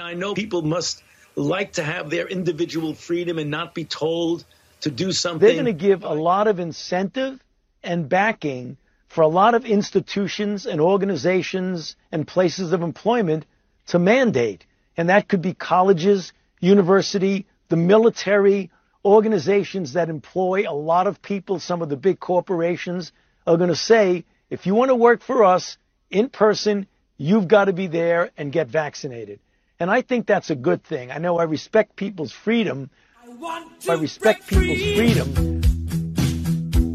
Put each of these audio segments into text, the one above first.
I know people must like to have their individual freedom and not be told to do something. They're going to give a lot of incentive and backing for a lot of institutions and organizations and places of employment to mandate. And that could be colleges, university, the military, organizations that employ a lot of people, some of the big corporations are going to say, if you want to work for us in person, you've got to be there and get vaccinated. And I think that's a good thing. I know I respect people's freedom. I, I respect people's freedom.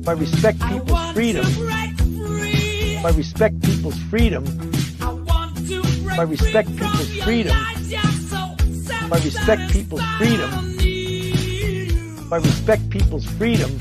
I respect people's freedom. I respect people's freedom. I respect people's freedom. I respect people's freedom. I respect people's freedom.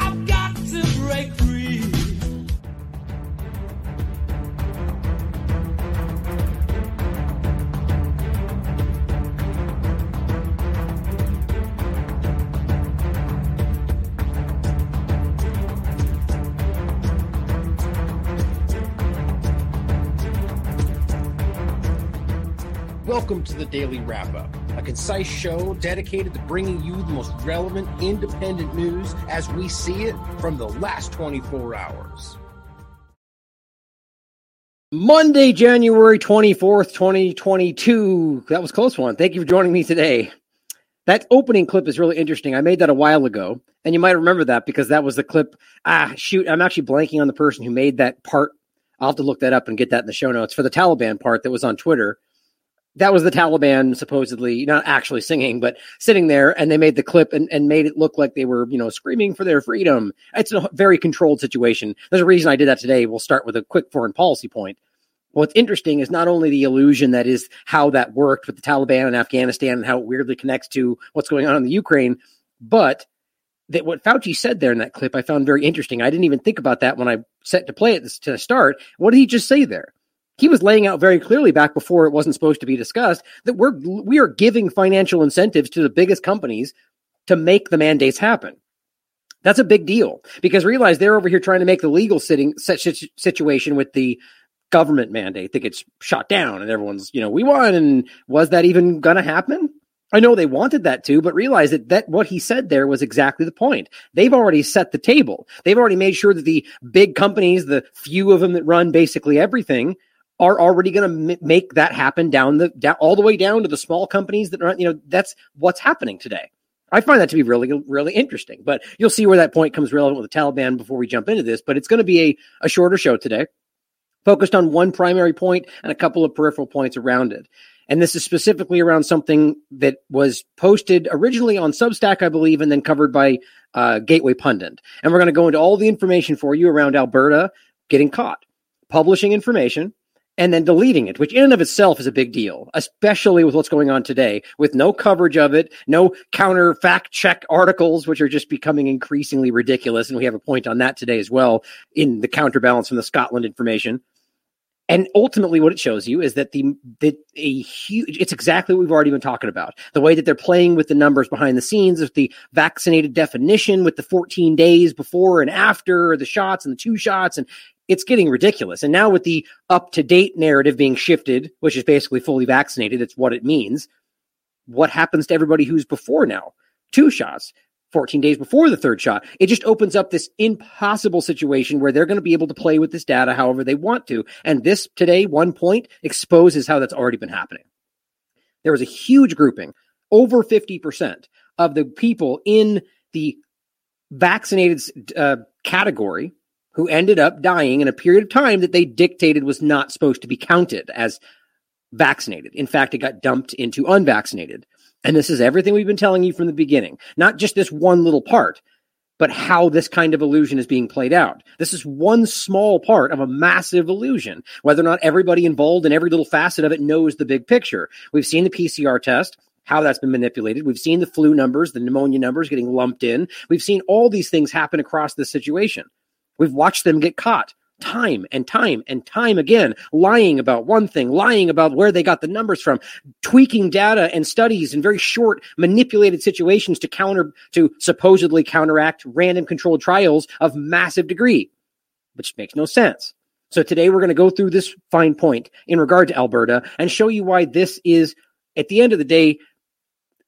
Welcome to the Daily Wrap Up, a concise show dedicated to bringing you the most relevant independent news as we see it from the last 24 hours. Monday, January 24th, 2022. That was close one. Thank you for joining me today. That opening clip is really interesting. I made that a while ago, and you might remember that because that was the clip. Ah, shoot, I'm actually blanking on the person who made that part. I'll have to look that up and get that in the show notes for the Taliban part that was on Twitter that was the Taliban supposedly not actually singing, but sitting there, and they made the clip and, and made it look like they were, you know, screaming for their freedom. It's a very controlled situation. There's a reason I did that today. We'll start with a quick foreign policy point. What's interesting is not only the illusion that is how that worked with the Taliban in Afghanistan and how it weirdly connects to what's going on in the Ukraine, but that what Fauci said there in that clip I found very interesting. I didn't even think about that when I set to play it to start. What did he just say there? He was laying out very clearly back before it wasn't supposed to be discussed that we're we are giving financial incentives to the biggest companies to make the mandates happen. That's a big deal because realize they're over here trying to make the legal sitting situation with the government mandate that gets shot down and everyone's, you know, we won and was that even going to happen? I know they wanted that to, but realize that, that what he said there was exactly the point. They've already set the table. They've already made sure that the big companies, the few of them that run basically everything, are already going to m- make that happen down the down all the way down to the small companies that are you know that's what's happening today. I find that to be really really interesting. But you'll see where that point comes relevant with the Taliban before we jump into this. But it's going to be a, a shorter show today, focused on one primary point and a couple of peripheral points around it. And this is specifically around something that was posted originally on Substack, I believe, and then covered by uh, Gateway Pundit. And we're going to go into all the information for you around Alberta getting caught, publishing information, and then deleting it, which in and of itself is a big deal, especially with what's going on today, with no coverage of it, no counter fact check articles, which are just becoming increasingly ridiculous. And we have a point on that today as well in the counterbalance from the Scotland information. And ultimately, what it shows you is that the that a huge it's exactly what we've already been talking about. The way that they're playing with the numbers behind the scenes, with the vaccinated definition, with the 14 days before and after the shots and the two shots, and it's getting ridiculous. And now with the up to date narrative being shifted, which is basically fully vaccinated, it's what it means. What happens to everybody who's before now? Two shots, 14 days before the third shot. It just opens up this impossible situation where they're going to be able to play with this data however they want to. And this today, one point, exposes how that's already been happening. There was a huge grouping, over 50% of the people in the vaccinated uh, category who ended up dying in a period of time that they dictated was not supposed to be counted as vaccinated. In fact, it got dumped into unvaccinated. And this is everything we've been telling you from the beginning, not just this one little part, but how this kind of illusion is being played out. This is one small part of a massive illusion. Whether or not everybody involved in every little facet of it knows the big picture. We've seen the PCR test how that's been manipulated. We've seen the flu numbers, the pneumonia numbers getting lumped in. We've seen all these things happen across this situation. We've watched them get caught time and time and time again, lying about one thing, lying about where they got the numbers from, tweaking data and studies in very short, manipulated situations to counter, to supposedly counteract random controlled trials of massive degree, which makes no sense. So today we're going to go through this fine point in regard to Alberta and show you why this is at the end of the day,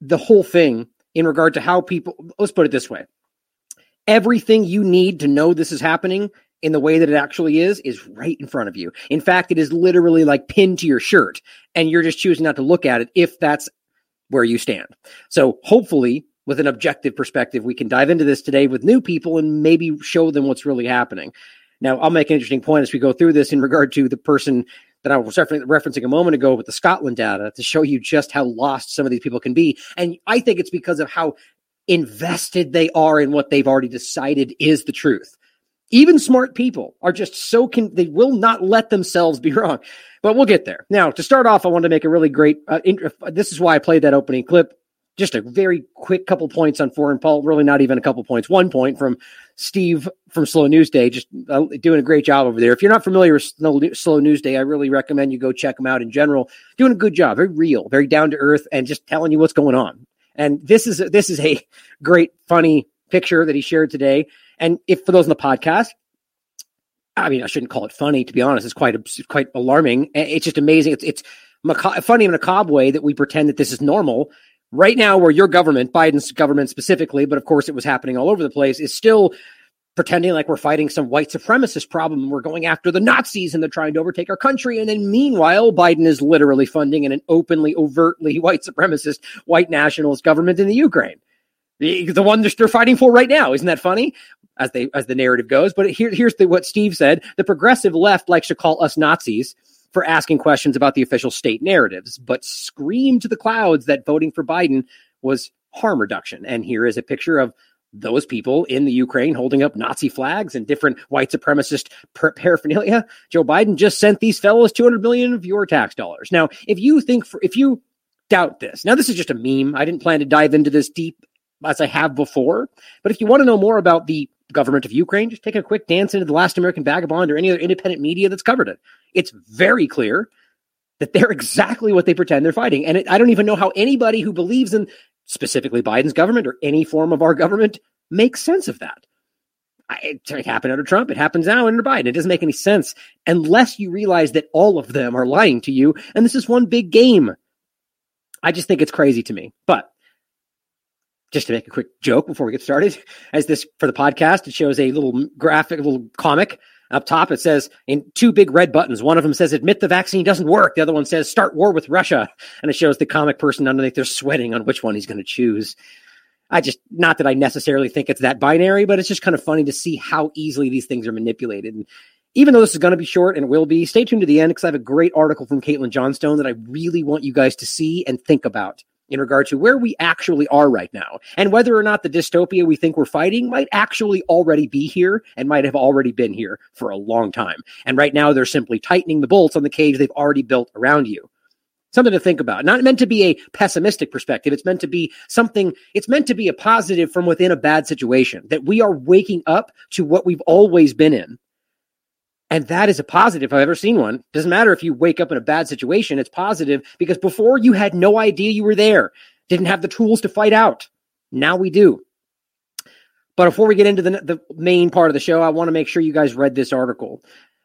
the whole thing in regard to how people, let's put it this way everything you need to know this is happening in the way that it actually is is right in front of you. In fact, it is literally like pinned to your shirt and you're just choosing not to look at it if that's where you stand. So hopefully with an objective perspective, we can dive into this today with new people and maybe show them what's really happening. Now, I'll make an interesting point as we go through this in regard to the person that I was referencing a moment ago with the Scotland data to show you just how lost some of these people can be. And I think it's because of how invested they are in what they've already decided is the truth. Even smart people are just so can they will not let themselves be wrong. But we'll get there. Now, to start off, I want to make a really great. Uh, int- this is why I played that opening clip. Just a very quick couple points on foreign Paul. Really, not even a couple points. One point from Steve from Slow News Day, just uh, doing a great job over there. If you're not familiar with Slow News Day, I really recommend you go check them out. In general, doing a good job, very real, very down to earth, and just telling you what's going on. And this is this is a great, funny picture that he shared today. And if for those in the podcast, I mean, I shouldn't call it funny. To be honest, it's quite quite alarming. It's just amazing. It's it's funny in a cob way that we pretend that this is normal. Right now, where your government, Biden's government specifically, but of course it was happening all over the place, is still pretending like we're fighting some white supremacist problem. and We're going after the Nazis and they're trying to overtake our country. And then meanwhile, Biden is literally funding an openly, overtly white supremacist, white nationalist government in the Ukraine. The, the one they're fighting for right now. Isn't that funny? As they as the narrative goes. But here, here's the, what Steve said. The progressive left likes to call us Nazis for asking questions about the official state narratives, but scream to the clouds that voting for Biden was harm reduction. And here is a picture of those people in the Ukraine holding up Nazi flags and different white supremacist paraphernalia. Joe Biden just sent these fellows 200 million of your tax dollars. Now, if you think for, if you doubt this, now this is just a meme. I didn't plan to dive into this deep as I have before, but if you want to know more about the government of Ukraine, just take a quick dance into the last American Vagabond or any other independent media that's covered it. It's very clear that they're exactly what they pretend they're fighting. And it, I don't even know how anybody who believes in specifically Biden's government or any form of our government, makes sense of that. It, it happened under Trump. It happens now under Biden. It doesn't make any sense unless you realize that all of them are lying to you. And this is one big game. I just think it's crazy to me. But just to make a quick joke before we get started, as this for the podcast, it shows a little graphic, a little comic up top, it says in two big red buttons. One of them says, admit the vaccine doesn't work. The other one says, start war with Russia. And it shows the comic person underneath there sweating on which one he's going to choose. I just, not that I necessarily think it's that binary, but it's just kind of funny to see how easily these things are manipulated. And even though this is going to be short and it will be, stay tuned to the end because I have a great article from Caitlin Johnstone that I really want you guys to see and think about in regard to where we actually are right now and whether or not the dystopia we think we're fighting might actually already be here and might have already been here for a long time. And right now they're simply tightening the bolts on the cage they've already built around you. Something to think about. Not meant to be a pessimistic perspective. It's meant to be something, it's meant to be a positive from within a bad situation that we are waking up to what we've always been in and that is a positive if I've ever seen one. Doesn't matter if you wake up in a bad situation, it's positive because before you had no idea you were there, didn't have the tools to fight out. Now we do. But before we get into the, the main part of the show, I want to make sure you guys read this article.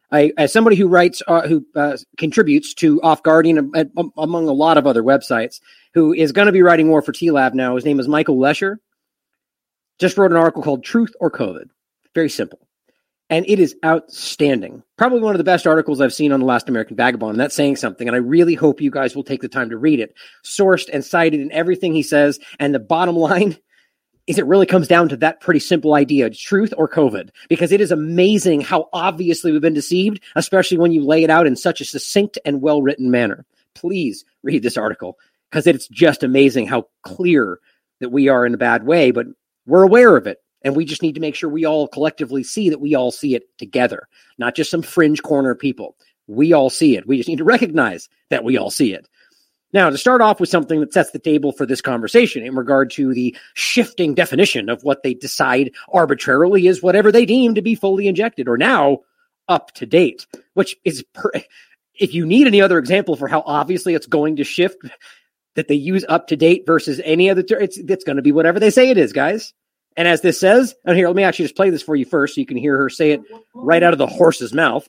I, as somebody who writes, uh, who uh, contributes to Off Guardian uh, among a lot of other websites, who is going to be writing more for TLAV now. His name is Michael Lesher. Just wrote an article called "Truth or COVID." Very simple and it is outstanding. Probably one of the best articles I've seen on the last American Vagabond, and that's saying something. And I really hope you guys will take the time to read it, sourced and cited in everything he says. And the bottom line is it really comes down to that pretty simple idea truth or COVID, because it is amazing how obviously we've been deceived, especially when you lay it out in such a succinct and well written manner. Please read this article because it's just amazing how clear that we are in a bad way, but we're aware of it. And we just need to make sure we all collectively see that we all see it together, not just some fringe corner people. We all see it. We just need to recognize that we all see it. Now, to start off with something that sets the table for this conversation in regard to the shifting definition of what they decide arbitrarily is whatever they deem to be fully injected or now up to date, which is, per- if you need any other example for how obviously it's going to shift, that they use up to date versus any other, ter- it's, it's going to be whatever they say it is, guys. And as this says, and here, let me actually just play this for you first so you can hear her say it right out of the horse's mouth.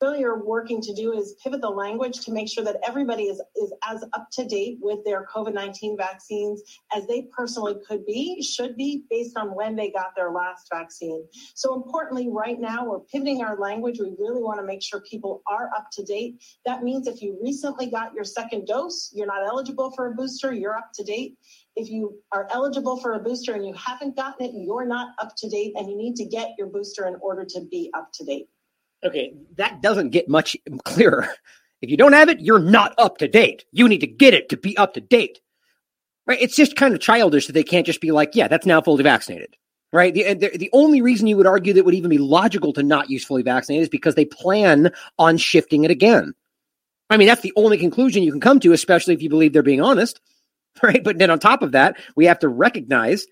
really are working to do is pivot the language to make sure that everybody is, is as up to date with their COVID 19 vaccines as they personally could be, should be, based on when they got their last vaccine. So, importantly, right now, we're pivoting our language. We really want to make sure people are up to date. That means if you recently got your second dose, you're not eligible for a booster, you're up to date. If you are eligible for a booster and you haven't gotten it, you're not up to date, and you need to get your booster in order to be up to date. Okay, that doesn't get much clearer. If you don't have it, you're not up to date. You need to get it to be up to date. Right? It's just kind of childish that they can't just be like, yeah, that's now fully vaccinated. Right? The, the, the only reason you would argue that would even be logical to not use fully vaccinated is because they plan on shifting it again. I mean, that's the only conclusion you can come to, especially if you believe they're being honest. Right? But then on top of that, we have to recognize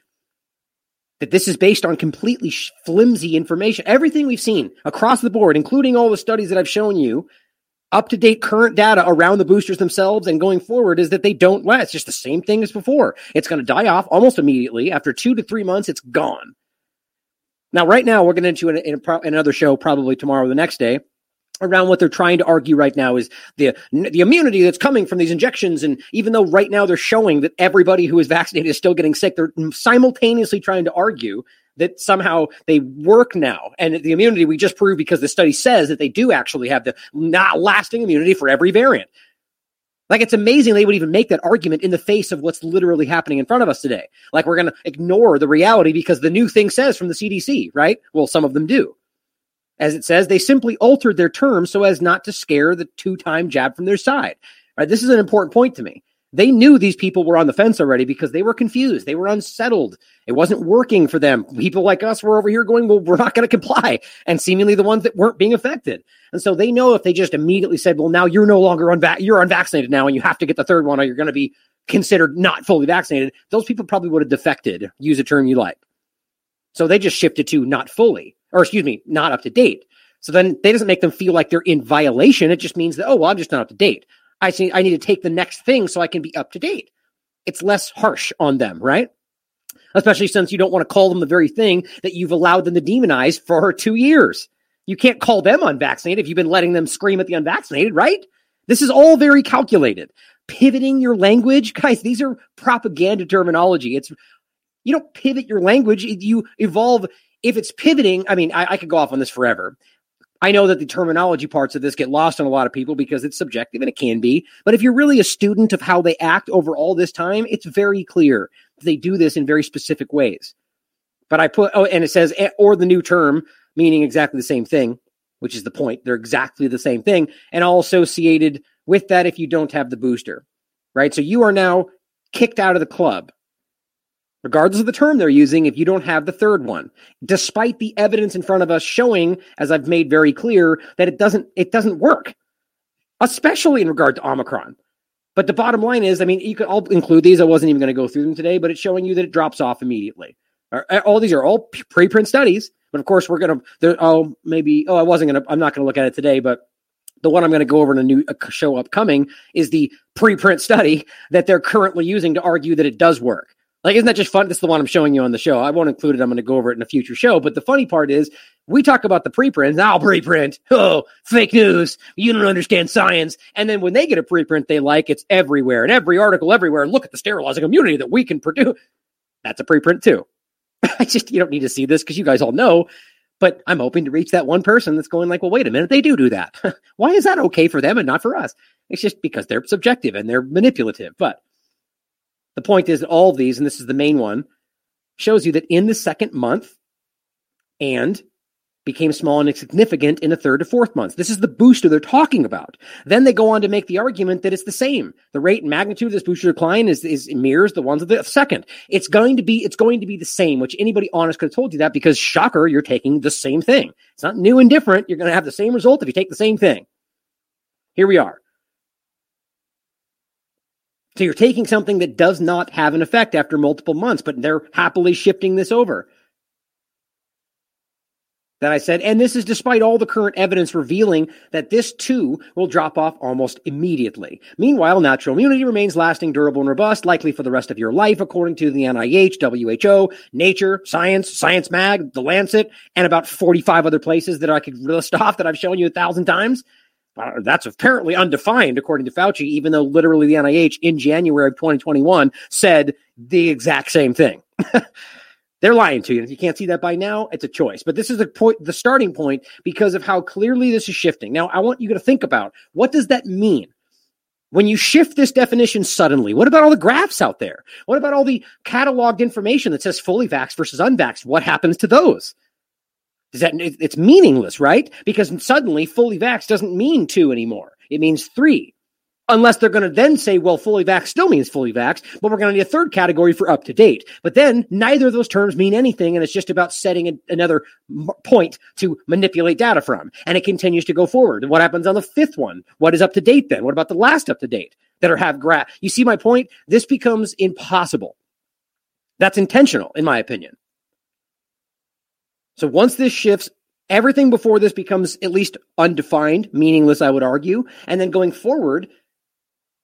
that this is based on completely flimsy information. Everything we've seen across the board, including all the studies that I've shown you, up to date current data around the boosters themselves and going forward is that they don't last. Just the same thing as before. It's going to die off almost immediately. After two to three months, it's gone. Now, right now, we're going to into an, in another show probably tomorrow or the next day around what they're trying to argue right now is the the immunity that's coming from these injections. And even though right now they're showing that everybody who is vaccinated is still getting sick they're simultaneously trying to argue that somehow they work now. And the immunity we just proved because the study says that they do actually have the not lasting immunity for every variant. Like it's amazing they would even make that argument in the face of what's literally happening in front of us today. Like we're going to ignore the reality because the new thing says from the CDC right? Well some of them do as it says, they simply altered their terms so as not to scare the two time jab from their side. Right? This is an important point to me. They knew these people were on the fence already because they were confused. They were unsettled. It wasn't working for them. People like us were over here going, well, we're not going to comply. And seemingly the ones that weren't being affected. And so they know if they just immediately said, well, now you're no longer unvac- you're unvaccinated now and you have to get the third one or you're going to be considered not fully vaccinated. Those people probably would have defected. Use a term you like. So they just shifted to not fully or excuse me, not up to date. So then they doesn't make them feel like they're in violation. It just means that, oh, well, I'm just not up to date. I see I need to take the next thing so I can be up to date. It's less harsh on them, right? Especially since you don't want to call them the very thing that you've allowed them to demonize for two years. You can't call them unvaccinated if you've been letting them scream at the unvaccinated, right? This is all very calculated. Pivoting your language, guys, these are propaganda terminology. It's you don't pivot your language, you evolve if it's pivoting, I mean, I, I could go off on this forever. I know that the terminology parts of this get lost on a lot of people because it's subjective and it can be. But if you're really a student of how they act over all this time, it's very clear they do this in very specific ways. But I put, oh, and it says, eh, or the new term, meaning exactly the same thing, which is the point. They're exactly the same thing. And all associated with that if you don't have the booster, right? So you are now kicked out of the club regardless of the term they're using, if you don't have the third one, despite the evidence in front of us showing, as I've made very clear, that it doesn't it doesn't work, especially in regard to Omicron. But the bottom line is, I mean, you could all include these. I wasn't even going to go through them today, but it's showing you that it drops off immediately. All these are all preprint studies, but of course we're going to. Oh, maybe. Oh, I wasn't going to. I'm not going to look at it today, but the one I'm going to go over in a new show upcoming is the preprint study that they're currently using to argue that it does work. Like, isn't that just fun? This is the one I'm showing you on the show. I won't include it. I'm going to go over it in a future show. But the funny part is, we talk about the preprint. Now, preprint. Oh, fake news. You don't understand science. And then when they get a preprint they like, it's everywhere and every article everywhere. Look at the sterilizing immunity that we can produce. That's a preprint too. I just, you don't need to see this because you guys all know. But I'm hoping to reach that one person that's going like, well, wait a minute, they do do that. Why is that okay for them and not for us? It's just because they're subjective and they're manipulative. But the point is that all of these, and this is the main one, shows you that in the second month and became small and insignificant in the third to fourth months. This is the booster they're talking about. Then they go on to make the argument that it's the same. The rate and magnitude of this booster decline is, is mirrors the ones of the second. It's going to be it's going to be the same, which anybody honest could have told you that because shocker, you're taking the same thing. It's not new and different. You're going to have the same result if you take the same thing. Here we are. So you're taking something that does not have an effect after multiple months, but they're happily shifting this over. that I said, and this is despite all the current evidence revealing that this too will drop off almost immediately. Meanwhile, natural immunity remains lasting, durable, and robust, likely for the rest of your life, according to the NIH, WHO, Nature, Science, Science Mag, The Lancet, and about 45 other places that I could list off that I've shown you a thousand times. Uh, that's apparently undefined, according to Fauci, even though literally the NIH in January of 2021 said the exact same thing. They're lying to you. If you can't see that by now, it's a choice. But this is the point, the starting point because of how clearly this is shifting. Now, I want you to think about what does that mean? When you shift this definition suddenly, what about all the graphs out there? What about all the cataloged information that says fully vaxxed versus unvaxxed? What happens to those? Is that it's meaningless, right? Because suddenly fully vaxxed doesn't mean two anymore. It means three unless they're going to then say, well, fully vaxxed still means fully vaxxed, but we're going to need a third category for up to date. But then neither of those terms mean anything, and it's just about setting a, another point to manipulate data from. And it continues to go forward. And what happens on the fifth one? What is up to date then? What about the last up to date that are have graph? You see my point? This becomes impossible. That's intentional, in my opinion. So once this shifts, everything before this becomes at least undefined, meaningless, I would argue. And then going forward,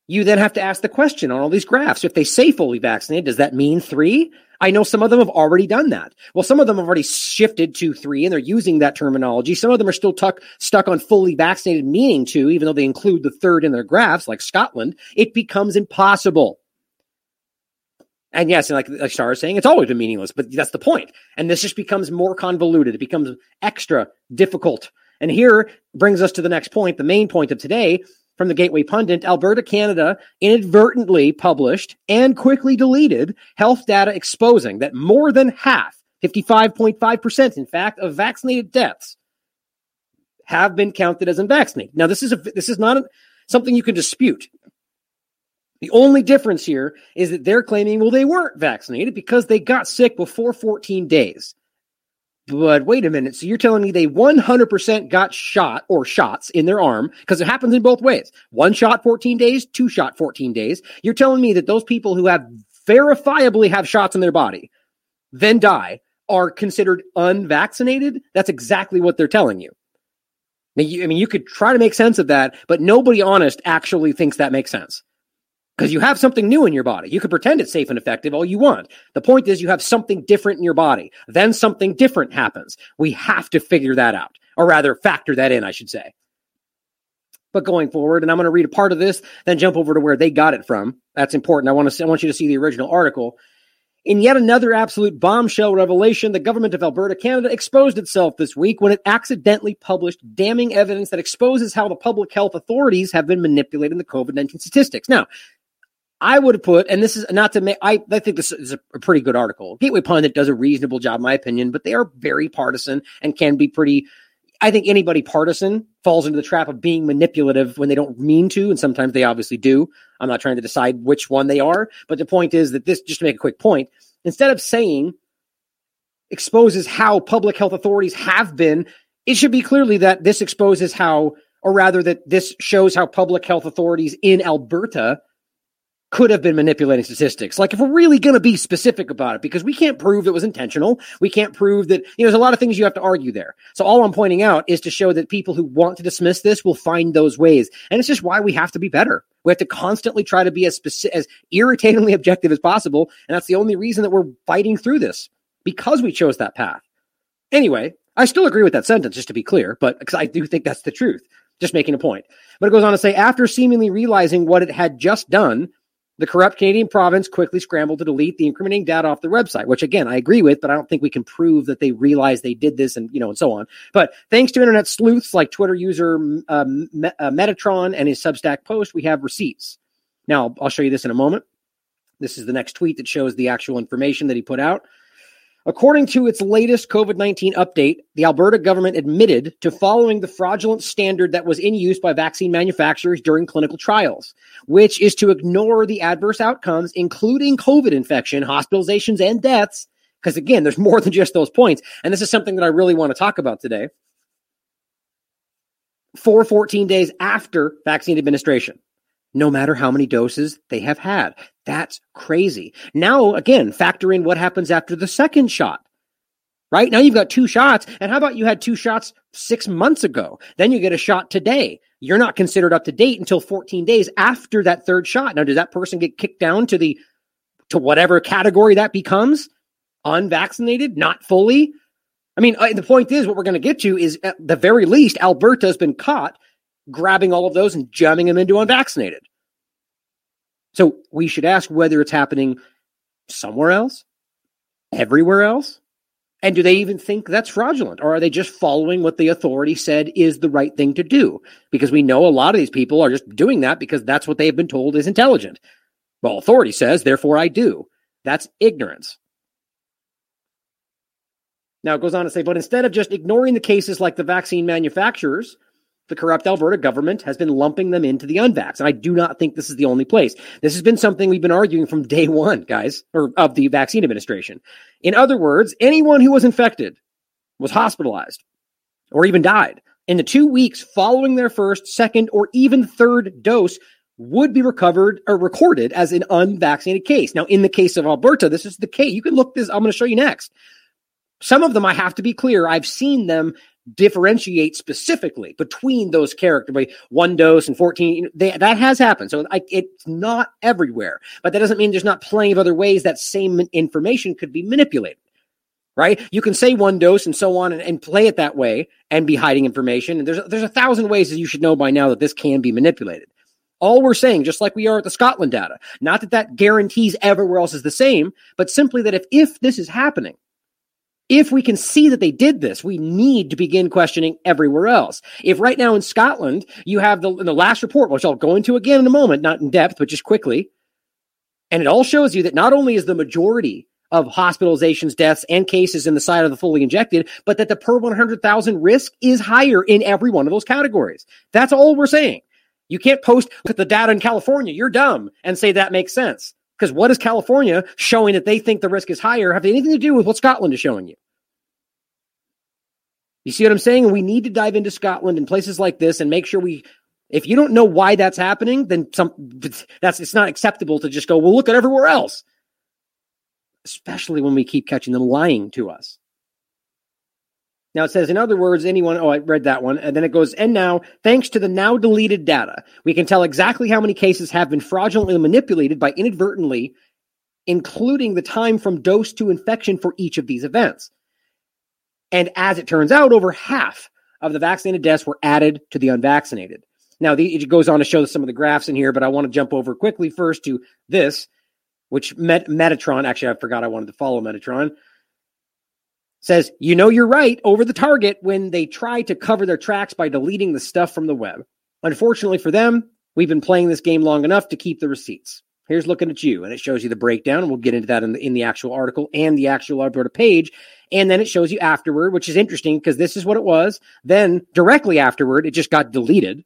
you then have to ask the question on all these graphs. If they say fully vaccinated, does that mean three? I know some of them have already done that. Well, some of them have already shifted to three and they're using that terminology. Some of them are still tuck, stuck on fully vaccinated meaning two, even though they include the third in their graphs, like Scotland. It becomes impossible. And yes, and like, like Star is saying, it's always been meaningless, but that's the point. And this just becomes more convoluted. It becomes extra difficult. And here brings us to the next point, the main point of today, from the Gateway Pundit, Alberta, Canada inadvertently published and quickly deleted health data exposing that more than half, 55.5%, in fact, of vaccinated deaths have been counted as unvaccinated. Now, this is a, this is not a, something you can dispute. The only difference here is that they're claiming, well, they weren't vaccinated because they got sick before 14 days. But wait a minute. So you're telling me they 100% got shot or shots in their arm because it happens in both ways. One shot 14 days, two shot 14 days. You're telling me that those people who have verifiably have shots in their body then die are considered unvaccinated? That's exactly what they're telling you. I mean, you could try to make sense of that, but nobody honest actually thinks that makes sense because you have something new in your body. You can pretend it's safe and effective all you want. The point is you have something different in your body. Then something different happens. We have to figure that out, or rather factor that in, I should say. But going forward, and I'm going to read a part of this, then jump over to where they got it from. That's important. I want to I want you to see the original article. In yet another absolute bombshell revelation, the government of Alberta, Canada exposed itself this week when it accidentally published damning evidence that exposes how the public health authorities have been manipulating the COVID 19 statistics. Now, I would put, and this is not to make, I, I think this is a, a, pretty good article. Gateway Pundit does a reasonable job, in my opinion, but they are very partisan and can be pretty, I think anybody partisan falls into the trap of being manipulative when they don't mean to, and sometimes they obviously do. I'm not trying to decide which one they are, but the point is that this, just to make a quick point, instead of saying exposes how public health authorities have been, it should be clearly that this exposes how, or rather that this shows how public health authorities in Alberta could have been manipulating statistics. Like if we're really going to be specific about it, because we can't prove it was intentional. We can't prove that, you know, there's a lot of things you have to argue there. So all I'm pointing out is to show that people who want to dismiss this will find those ways. And it's just why we have to be better. We have to constantly try to be as specific, as irritatingly objective as possible. And that's the only reason that we're fighting through this because we chose that path. Anyway, I still agree with that sentence, just to be clear, but because I do think that's the truth. Just making a point. But it goes on to say, after seemingly realizing what it had just done, the corrupt Canadian province quickly scrambled to delete the incriminating data off the website, which again, I agree with, but I don't think we can prove that they realized they did this and, you know, and so on. But thanks to internet sleuths like Twitter user uh, Metatron and his Substack post, we have receipts. Now, I'll show you this in a moment. This is the next tweet that shows the actual information that he put out. According to its latest COVID 19 update, the Alberta government admitted to following the fraudulent standard that was in use by vaccine manufacturers during clinical trials, which is to ignore the adverse outcomes, including COVID infection, hospitalizations, and deaths. Because again, there's more than just those points. And this is something that I really want to talk about today. For 14 days after vaccine administration no matter how many doses they have had. That's crazy. Now, again, factor in what happens after the second shot. right? Now you've got two shots. And how about you had two shots six months ago? Then you get a shot today. You're not considered up to date until 14 days after that third shot. Now, does that person get kicked down to the, to whatever category that becomes? Unvaccinated, not fully. I mean, uh, the point is, what we're going to get to is at the very least, Alberta has been caught grabbing all of those and jamming them into unvaccinated. So we should ask whether it's happening somewhere else, everywhere else, and do they even think that's fraudulent? Or are they just following what the authority said is the right thing to do? Because we know a lot of these people are just doing that because that's what they've been told is intelligent. Well, authority says, therefore I do. That's ignorance. Now it goes on to say, but instead of just ignoring the cases like the vaccine manufacturers, the corrupt Alberta government has been lumping them into the unvax. And I do not think this is the only place. This has been something we've been arguing from day one, guys, or of the vaccine administration. In other words, anyone who was infected, was hospitalized, or even died in the two weeks following their first, second, or even third dose would be recovered or recorded as an unvaccinated case. Now, in the case of Alberta, this is the case. You can look this, I'm going to show you next. Some of them, I have to be clear, I've seen them differentiate specifically between those characters, by one dose and 14. They, that has happened. So I, it's not everywhere, but that doesn't mean there's not plenty of other ways that same information could be manipulated. Right? You can say one dose and so on and, and play it that way and be hiding information. And there's, there's a thousand ways that you should know by now that this can be manipulated. All we're saying, just like we are at the Scotland data, not that that guarantees everywhere else is the same, but simply that if, if this is happening, if we can see that they did this, we need to begin questioning everywhere else. If right now in Scotland, you have the, the last report, which I'll go into again in a moment, not in depth, but just quickly, and it all shows you that not only is the majority of hospitalizations, deaths, and cases in the side of the fully injected, but that the per 100,000 risk is higher in every one of those categories. That's all we're saying. You can't post the data in California. You're dumb and say that makes sense. Because what is California showing that they think the risk is higher have anything to do with what Scotland is showing you? You see what I'm saying? We need to dive into Scotland and places like this and make sure we if you don't know why that's happening, then some that's it's not acceptable to just go, well, look at everywhere else. Especially when we keep catching them lying to us. Now it says, in other words, anyone, oh, I read that one. And then it goes, and now, thanks to the now deleted data, we can tell exactly how many cases have been fraudulently manipulated by inadvertently, including the time from dose to infection for each of these events. And as it turns out, over half of the vaccinated deaths were added to the unvaccinated. Now, the, it goes on to show some of the graphs in here, but I want to jump over quickly first to this, which Met, Metatron, actually, I forgot I wanted to follow Metatron, says, you know, you're right over the target when they try to cover their tracks by deleting the stuff from the web. Unfortunately for them, we've been playing this game long enough to keep the receipts. Here's looking at you, and it shows you the breakdown. We'll get into that in the, in the actual article and the actual Alberta page. And then it shows you afterward, which is interesting because this is what it was. Then directly afterward, it just got deleted.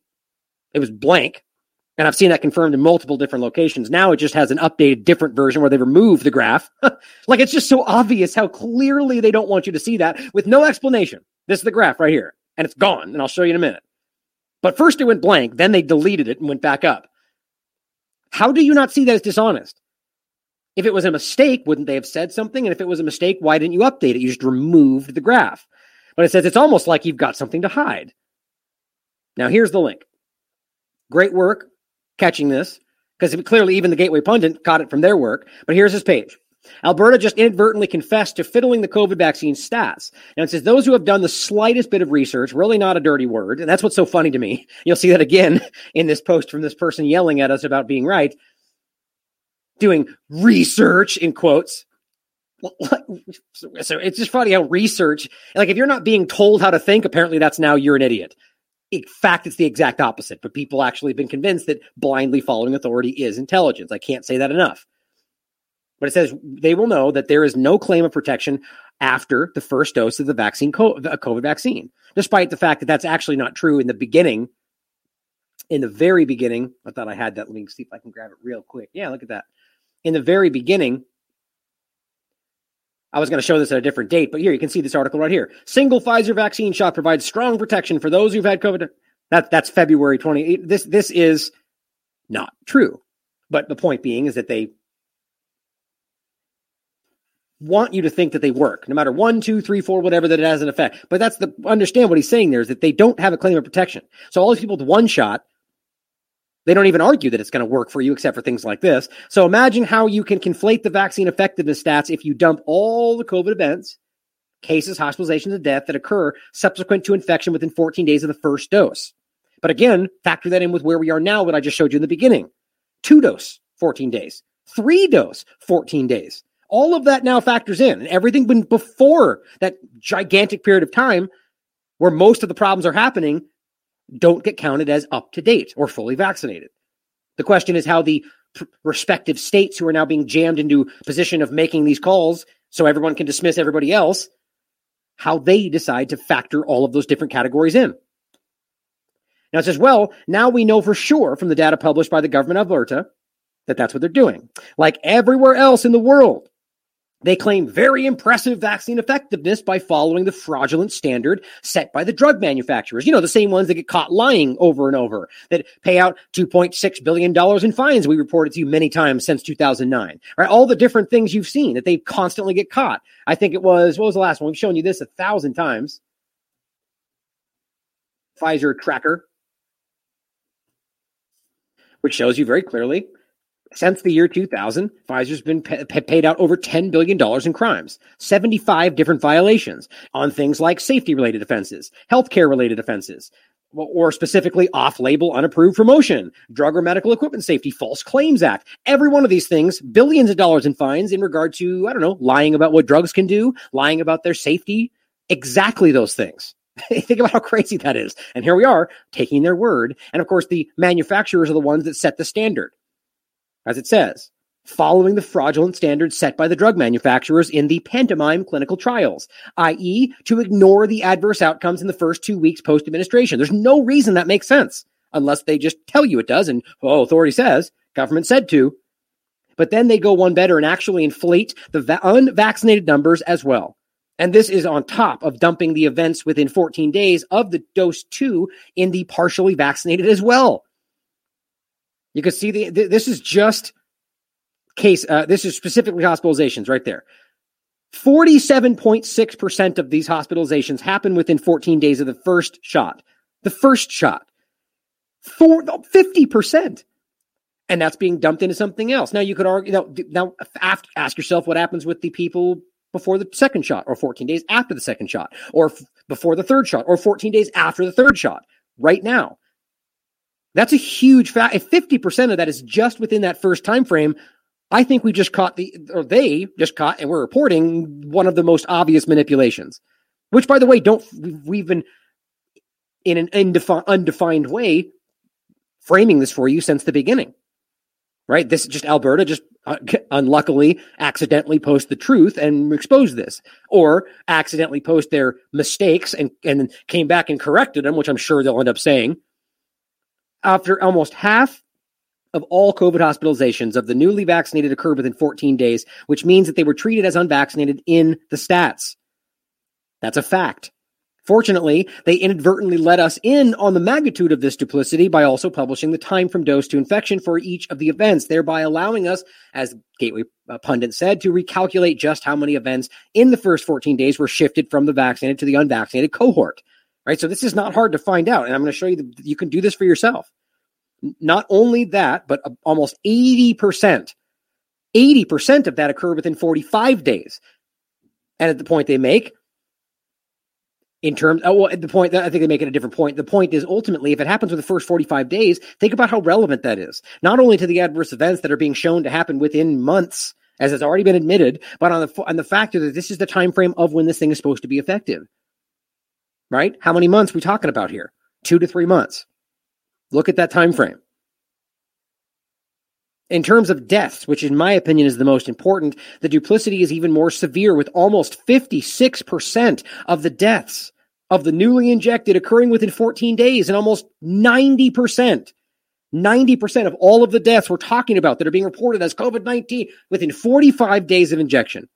It was blank. And I've seen that confirmed in multiple different locations. Now it just has an updated different version where they remove the graph. like it's just so obvious how clearly they don't want you to see that with no explanation. This is the graph right here and it's gone. And I'll show you in a minute. But first it went blank. Then they deleted it and went back up. How do you not see that as dishonest? If it was a mistake, wouldn't they have said something? And if it was a mistake, why didn't you update it? You just removed the graph. But it says it's almost like you've got something to hide. Now here's the link. Great work catching this because clearly even the Gateway Pundit caught it from their work. But here's his page. Alberta just inadvertently confessed to fiddling the COVID vaccine stats. Now it says those who have done the slightest bit of research, really not a dirty word, and that's what's so funny to me. You'll see that again in this post from this person yelling at us about being right, doing research in quotes. So it's just funny how research, like if you're not being told how to think, apparently that's now you're an idiot in fact, it's the exact opposite. But people actually have been convinced that blindly following authority is intelligence. I can't say that enough. But it says they will know that there is no claim of protection after the first dose of the vaccine, a COVID vaccine, despite the fact that that's actually not true in the beginning. In the very beginning, I thought I had that. Me see if I can grab it real quick. Yeah, look at that. In the very beginning, I was going to show this at a different date, but here you can see this article right here. Single Pfizer vaccine shot provides strong protection for those who've had COVID. That, that's February 20. This, this is not true. But the point being is that they want you to think that they work, no matter one, two, three, four, whatever that it has an effect. But that's the understand what he's saying there is that they don't have a claim of protection. So all these people with one shot, they don't even argue that it's going to work for you, except for things like this. So imagine how you can conflate the vaccine effectiveness stats if you dump all the COVID events, cases, hospitalizations, and death that occur subsequent to infection within 14 days of the first dose. But again, factor that in with where we are now, what I just showed you in the beginning. Two dose, 14 days. Three dose, 14 days. All of that now factors in. And everything before that gigantic period of time where most of the problems are happening don't get counted as up to date or fully vaccinated. The question is how the respective states who are now being jammed into position of making these calls so everyone can dismiss everybody else, how they decide to factor all of those different categories in. Now it says, well, now we know for sure from the data published by the government of Alberta that that's what they're doing. Like everywhere else in the world, they claim very impressive vaccine effectiveness by following the fraudulent standard set by the drug manufacturers. You know, the same ones that get caught lying over and over, that pay out $2.6 billion in fines. We reported to you many times since 2009. Right? All the different things you've seen that they constantly get caught. I think it was, what was the last one? We've shown you this a thousand times. Pfizer tracker, which shows you very clearly since the year 2000, Pfizer's been pay- paid out over $10 billion in crimes, 75 different violations on things like safety related offenses, healthcare related offenses, or specifically off label unapproved promotion, drug or medical equipment safety, false claims act. Every one of these things, billions of dollars in fines in regard to, I don't know, lying about what drugs can do, lying about their safety, exactly those things. Think about how crazy that is. And here we are taking their word. And of course, the manufacturers are the ones that set the standard as it says, following the fraudulent standards set by the drug manufacturers in the pantomime clinical trials, i.e., to ignore the adverse outcomes in the first two weeks post administration. There's no reason that makes sense unless they just tell you it does. And, well, authority says, government said to. But then they go one better and actually inflate the va- unvaccinated numbers as well. And this is on top of dumping the events within 14 days of the dose two in the partially vaccinated as well. You can see the this is just case. Uh, this is specifically hospitalizations right there. 47.6% of these hospitalizations happen within 14 days of the first shot. The first shot. For 50%. And that's being dumped into something else. Now you could argue now, now ask yourself what happens with the people before the second shot or 14 days after the second shot or f- before the third shot or 14 days after the third shot right now. That's a huge fact. If 50% of that is just within that first time frame, I think we just caught the, or they just caught, and we're reporting one of the most obvious manipulations, which, by the way, don't, we've been in an undefi- undefined way framing this for you since the beginning, right? This just Alberta just uh, unluckily accidentally post the truth and expose this, or accidentally post their mistakes and, and came back and corrected them, which I'm sure they'll end up saying after almost half of all COVID hospitalizations of the newly vaccinated occurred within 14 days, which means that they were treated as unvaccinated in the stats. That's a fact. Fortunately, they inadvertently let us in on the magnitude of this duplicity by also publishing the time from dose to infection for each of the events, thereby allowing us, as Gateway uh, Pundit said, to recalculate just how many events in the first 14 days were shifted from the vaccinated to the unvaccinated cohort. Right. So this is not hard to find out. And I'm going to show you that you can do this for yourself. Not only that, but uh, almost 80%, 80% of that occur within 45 days. And at the point they make, in terms, oh, well, at the point I think they make it a different point. The point is ultimately, if it happens within the first 45 days, think about how relevant that is. Not only to the adverse events that are being shown to happen within months, as has already been admitted, but on the on the factor that this is the time frame of when this thing is supposed to be effective right? How many months we talking about here? Two to three months. Look at that time frame. In terms of deaths, which in my opinion is the most important, the duplicity is even more severe with almost 56% of the deaths of the newly injected occurring within 14 days and almost 90%. 90% of all of the deaths we're talking about that are being reported as COVID 19 within 45 days of injection.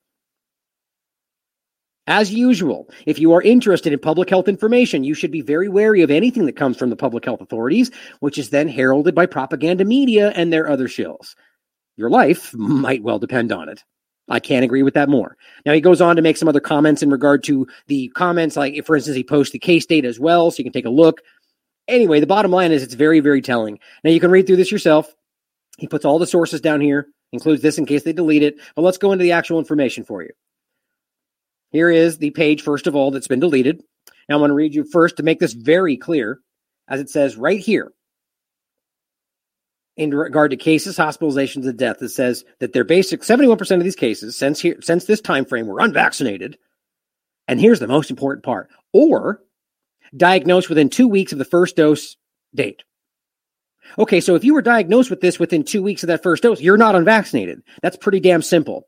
As usual, if you are interested in public health information, you should be very wary of anything that comes from the public health authorities, which is then heralded by propaganda media and their other shills. Your life might well depend on it. I can't agree with that more. Now he goes on to make some other comments in regard to the comments, like for instance, he posts the case data as well, so you can take a look. Anyway, the bottom line is it's very, very telling. Now you can read through this yourself. He puts all the sources down here, includes this in case they delete it. But let's go into the actual information for you. Here is the page, first of all, that's been deleted. Now I'm going to read you first to make this very clear, as it says right here in regard to cases, hospitalizations, and death. It says that their basic 71% of these cases since here since this time frame were unvaccinated. And here's the most important part: or diagnosed within two weeks of the first dose date. Okay, so if you were diagnosed with this within two weeks of that first dose, you're not unvaccinated. That's pretty damn simple.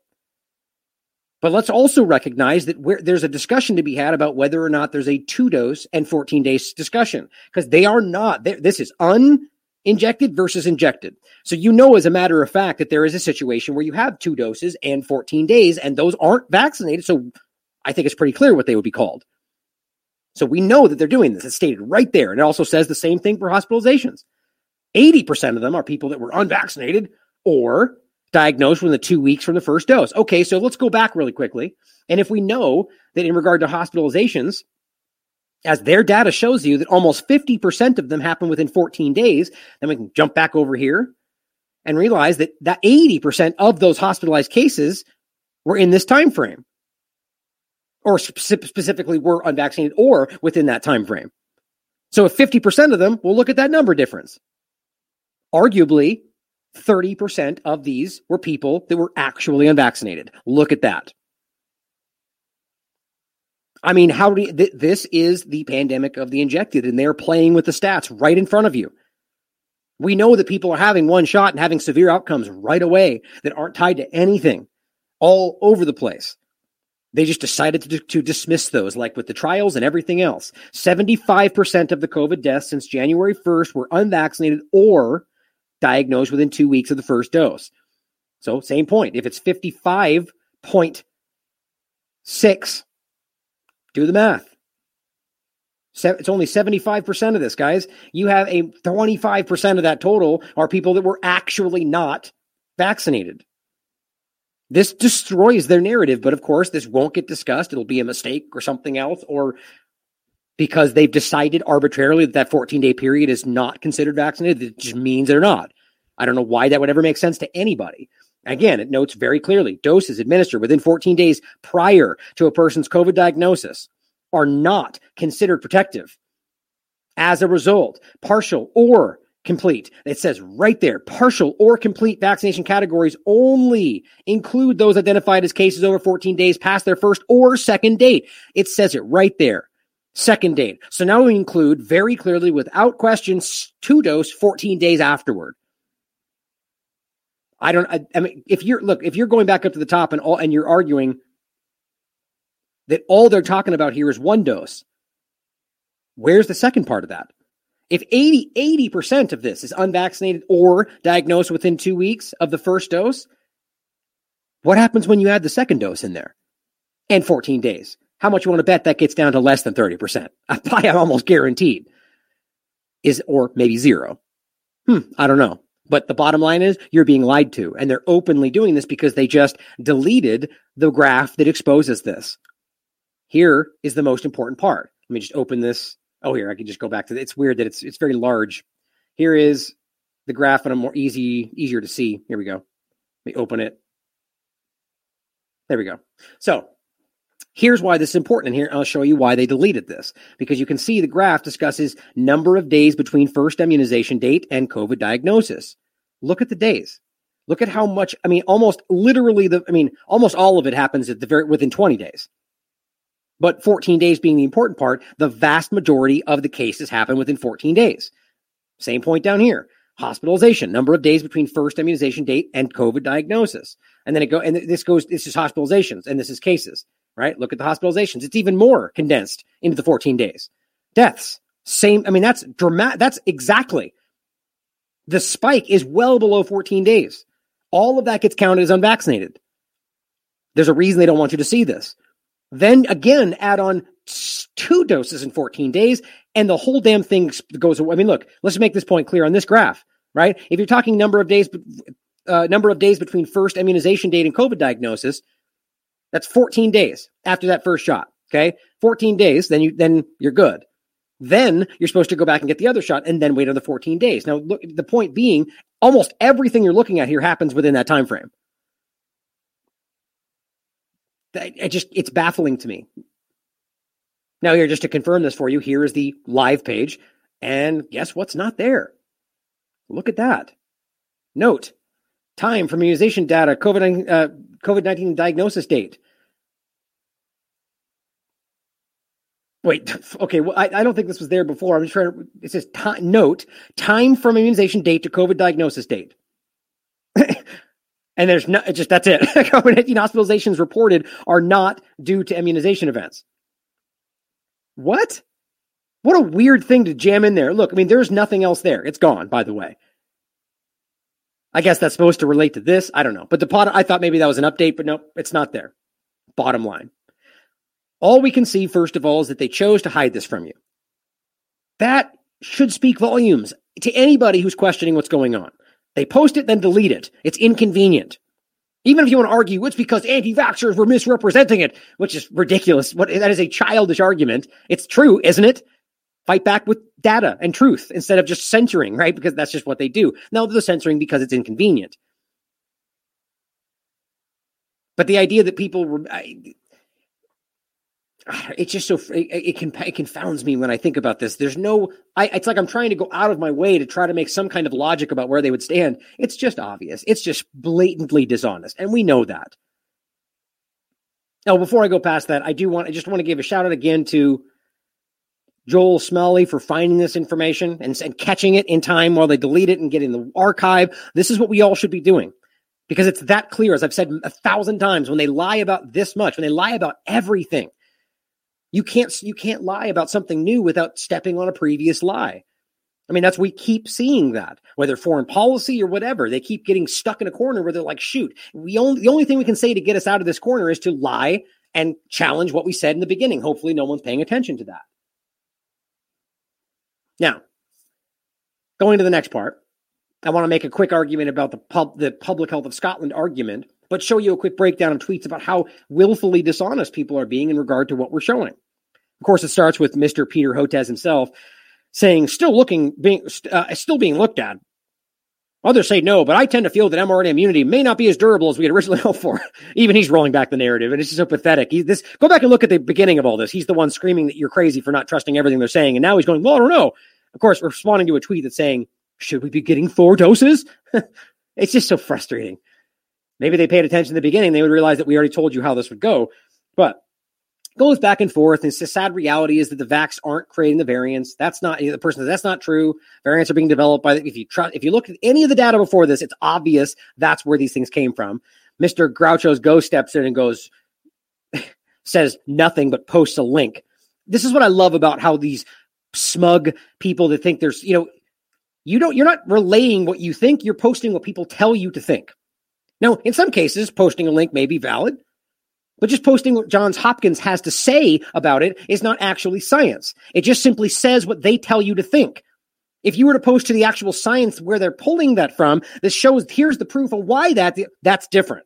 But let's also recognize that there's a discussion to be had about whether or not there's a two dose and 14 days discussion because they are not. This is uninjected versus injected. So you know, as a matter of fact, that there is a situation where you have two doses and 14 days, and those aren't vaccinated. So I think it's pretty clear what they would be called. So we know that they're doing this. It's stated right there. And it also says the same thing for hospitalizations. 80% of them are people that were unvaccinated or diagnosed within the two weeks from the first dose. Okay, so let's go back really quickly. And if we know that in regard to hospitalizations, as their data shows you that almost 50% of them happen within 14 days, then we can jump back over here and realize that that 80% of those hospitalized cases were in this time frame or specifically were unvaccinated or within that time frame. So if 50% of them, we'll look at that number difference. Arguably, 30% of these were people that were actually unvaccinated. Look at that. I mean, how do you, th- this is the pandemic of the injected, and they're playing with the stats right in front of you. We know that people are having one shot and having severe outcomes right away that aren't tied to anything all over the place. They just decided to, to dismiss those, like with the trials and everything else. 75% of the COVID deaths since January 1st were unvaccinated or diagnosed within two weeks of the first dose. So, same point. If it's 55.6, do the math. It's only 75% of this, guys. You have a 25% of that total are people that were actually not vaccinated. This destroys their narrative, but of course, this won't get discussed. It'll be a mistake or something else, or because they've decided arbitrarily that that 14 day period is not considered vaccinated. It just means they're not. I don't know why that would ever make sense to anybody. Again, it notes very clearly doses administered within 14 days prior to a person's COVID diagnosis are not considered protective. As a result, partial or complete. It says right there, partial or complete vaccination categories only include those identified as cases over 14 days past their first or second date. It says it right there. Second date. So now we include very clearly without questions two dose 14 days afterward. I don't I, I mean if you're look, if you're going back up to the top and all and you're arguing that all they're talking about here is one dose. Where's the second part of that? If 80, 80% of this is unvaccinated or diagnosed within two weeks of the first dose, what happens when you add the second dose in there? And 14 days. How much you want to bet that gets down to less than 30%? I am almost guaranteed. Is, or maybe zero. Hmm, I don't know. But the bottom line is you're being lied to. And they're openly doing this because they just deleted the graph that exposes this. Here is the most important part. Let me just open this Oh, here I can just go back to. It. It's weird that it's it's very large. Here is the graph, and a more easy easier to see. Here we go. Let me open it. There we go. So here's why this is important, and here I'll show you why they deleted this because you can see the graph discusses number of days between first immunization date and COVID diagnosis. Look at the days. Look at how much. I mean, almost literally the. I mean, almost all of it happens at the very within 20 days but 14 days being the important part, the vast majority of the cases happen within 14 days. Same point down here. Hospitalization, number of days between first immunization date and COVID diagnosis. And then it go, and this goes, this is hospitalizations and this is cases, right? Look at the hospitalizations. It's even more condensed into the 14 days. Deaths, same. I mean, that's dramatic. That's exactly the spike is well below 14 days. All of that gets counted as unvaccinated. There's a reason they don't want you to see this. Then again, add on two doses in 14 days, and the whole damn thing goes away. I mean, look, let's make this point clear on this graph, right? If you're talking number of days uh, number of days between first immunization date and COVID diagnosis, that's 14 days after that first shot. Okay. 14 days, then you, then you're good. Then you're supposed to go back and get the other shot and then wait another 14 days. Now, look, the point being, almost everything you're looking at here happens within that time frame. It just it's baffling to me. Now, here just to confirm this for you, here is the live page, and guess what's not there? Look at that. Note: time from immunization data, COVID uh, COVID nineteen diagnosis date. Wait, okay. Well, I, I, don't think this was there before. I'm just trying to. It says time, note time from immunization date to COVID diagnosis date. and there's no, just that's it. COVID 19 hospitalizations reported are not due to immunization events. What? What a weird thing to jam in there. Look, I mean, there's nothing else there. It's gone, by the way. I guess that's supposed to relate to this. I don't know. But the pot, I thought maybe that was an update, but no, it's not there. Bottom line. All we can see, first of all, is that they chose to hide this from you. That should speak volumes to anybody who's questioning what's going on. They post it, then delete it. It's inconvenient. Even if you want to argue it's because anti-vaxxers were misrepresenting it, which is ridiculous. What that is a childish argument. It's true, isn't it? Fight back with data and truth instead of just censoring, right? Because that's just what they do. Now they're censoring because it's inconvenient. But the idea that people were, it's just so it, it it confounds me when I think about this. There's no, I, it's like I'm trying to go out of my way to try to make some kind of logic about where they would stand. It's just obvious. It's just blatantly dishonest, and we know that. Now, before I go past that, I do want I just want to give a shout out again to Joel Smalley for finding this information and, and catching it in time while they delete it and get in the archive. This is what we all should be doing because it's that clear. As I've said a thousand times, when they lie about this much, when they lie about everything you can't you can't lie about something new without stepping on a previous lie. I mean, that's we keep seeing that, whether foreign policy or whatever. They keep getting stuck in a corner where they're like, shoot, we only the only thing we can say to get us out of this corner is to lie and challenge what we said in the beginning. Hopefully, no one's paying attention to that. Now, going to the next part, I want to make a quick argument about the pub, the public health of Scotland argument, but show you a quick breakdown of tweets about how willfully dishonest people are being in regard to what we're showing. Of course, it starts with Mr. Peter Hotez himself saying, still looking, being, uh, still being looked at. Others say no, but I tend to feel that mRNA immunity may not be as durable as we had originally hoped for. Even he's rolling back the narrative, and it's just so pathetic. He, this go back and look at the beginning of all this. He's the one screaming that you're crazy for not trusting everything they're saying, and now he's going, "Well, I don't know." Of course, responding to a tweet that's saying, "Should we be getting four doses?" it's just so frustrating. Maybe they paid attention in the beginning; they would realize that we already told you how this would go. But goes back and forth. And the sad reality is that the vax aren't creating the variants. That's not the person that's not true. Variants are being developed by the, if you try, if you look at any of the data before this, it's obvious that's where these things came from. Mr. Groucho's Go steps in and goes, says nothing but posts a link. This is what I love about how these smug people that think there's, you know, you don't, you're not relaying what you think, you're posting what people tell you to think. Now, in some cases, posting a link may be valid. But just posting what Johns Hopkins has to say about it is not actually science. It just simply says what they tell you to think. If you were to post to the actual science where they're pulling that from, this shows here's the proof of why that that's different.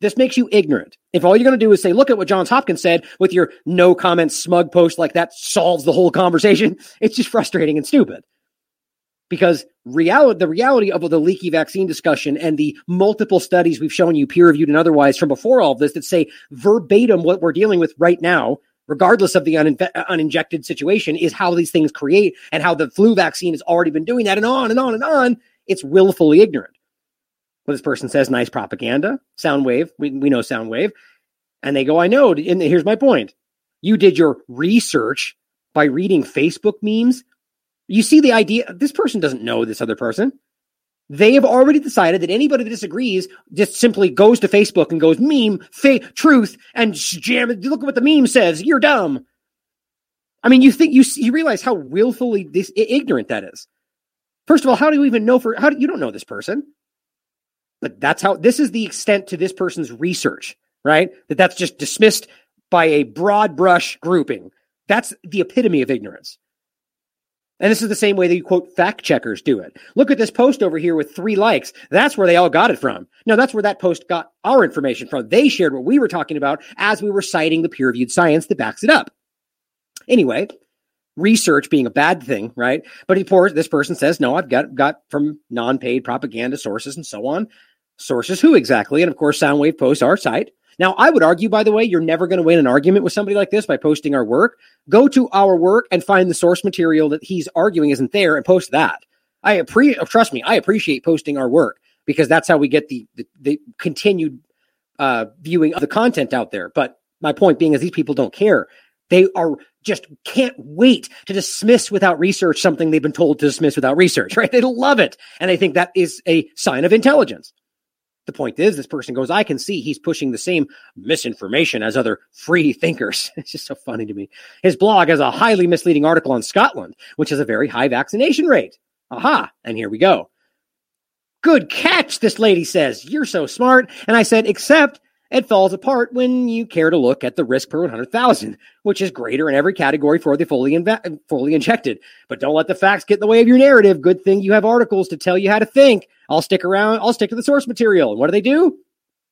This makes you ignorant. If all you're going to do is say, look at what Johns Hopkins said with your no comment smug post like that solves the whole conversation, it's just frustrating and stupid because reality, the reality of the leaky vaccine discussion and the multiple studies we've shown you, peer reviewed and otherwise, from before all of this that say verbatim what we're dealing with right now, regardless of the uh, uninjected situation, is how these things create and how the flu vaccine has already been doing that and on and on and on. It's willfully ignorant. What this person says, nice propaganda, sound wave. We, we know sound wave. And they go, I know. And here's my point. You did your research by reading Facebook memes you see the idea, this person doesn't know this other person. They have already decided that anybody that disagrees just simply goes to Facebook and goes meme, fake, truth, and jam. Look at what the meme says. You're dumb. I mean, you think you you realize how willfully this ignorant that is. First of all, how do you even know for how do you don't know this person? But that's how this is the extent to this person's research, right? That that's just dismissed by a broad brush grouping. That's the epitome of ignorance. And this is the same way that you quote fact checkers do it. Look at this post over here with three likes. That's where they all got it from. No, that's where that post got our information from. They shared what we were talking about as we were citing the peer reviewed science that backs it up. Anyway, research being a bad thing, right? But he pours, this person says, no, I've got, got from non paid propaganda sources and so on. Sources who exactly? And of course, Soundwave posts our site. Now, I would argue, by the way, you're never going to win an argument with somebody like this by posting our work. Go to our work and find the source material that he's arguing isn't there and post that. I appreciate, oh, trust me, I appreciate posting our work because that's how we get the, the, the continued uh, viewing of the content out there. But my point being is these people don't care. They are just can't wait to dismiss without research something they've been told to dismiss without research, right? They love it. And I think that is a sign of intelligence. The point is, this person goes, I can see he's pushing the same misinformation as other free thinkers. It's just so funny to me. His blog has a highly misleading article on Scotland, which has a very high vaccination rate. Aha. And here we go. Good catch, this lady says. You're so smart. And I said, except it falls apart when you care to look at the risk per 100,000, which is greater in every category for the fully, inve- fully injected. But don't let the facts get in the way of your narrative. Good thing you have articles to tell you how to think. I'll stick around. I'll stick to the source material. And what do they do?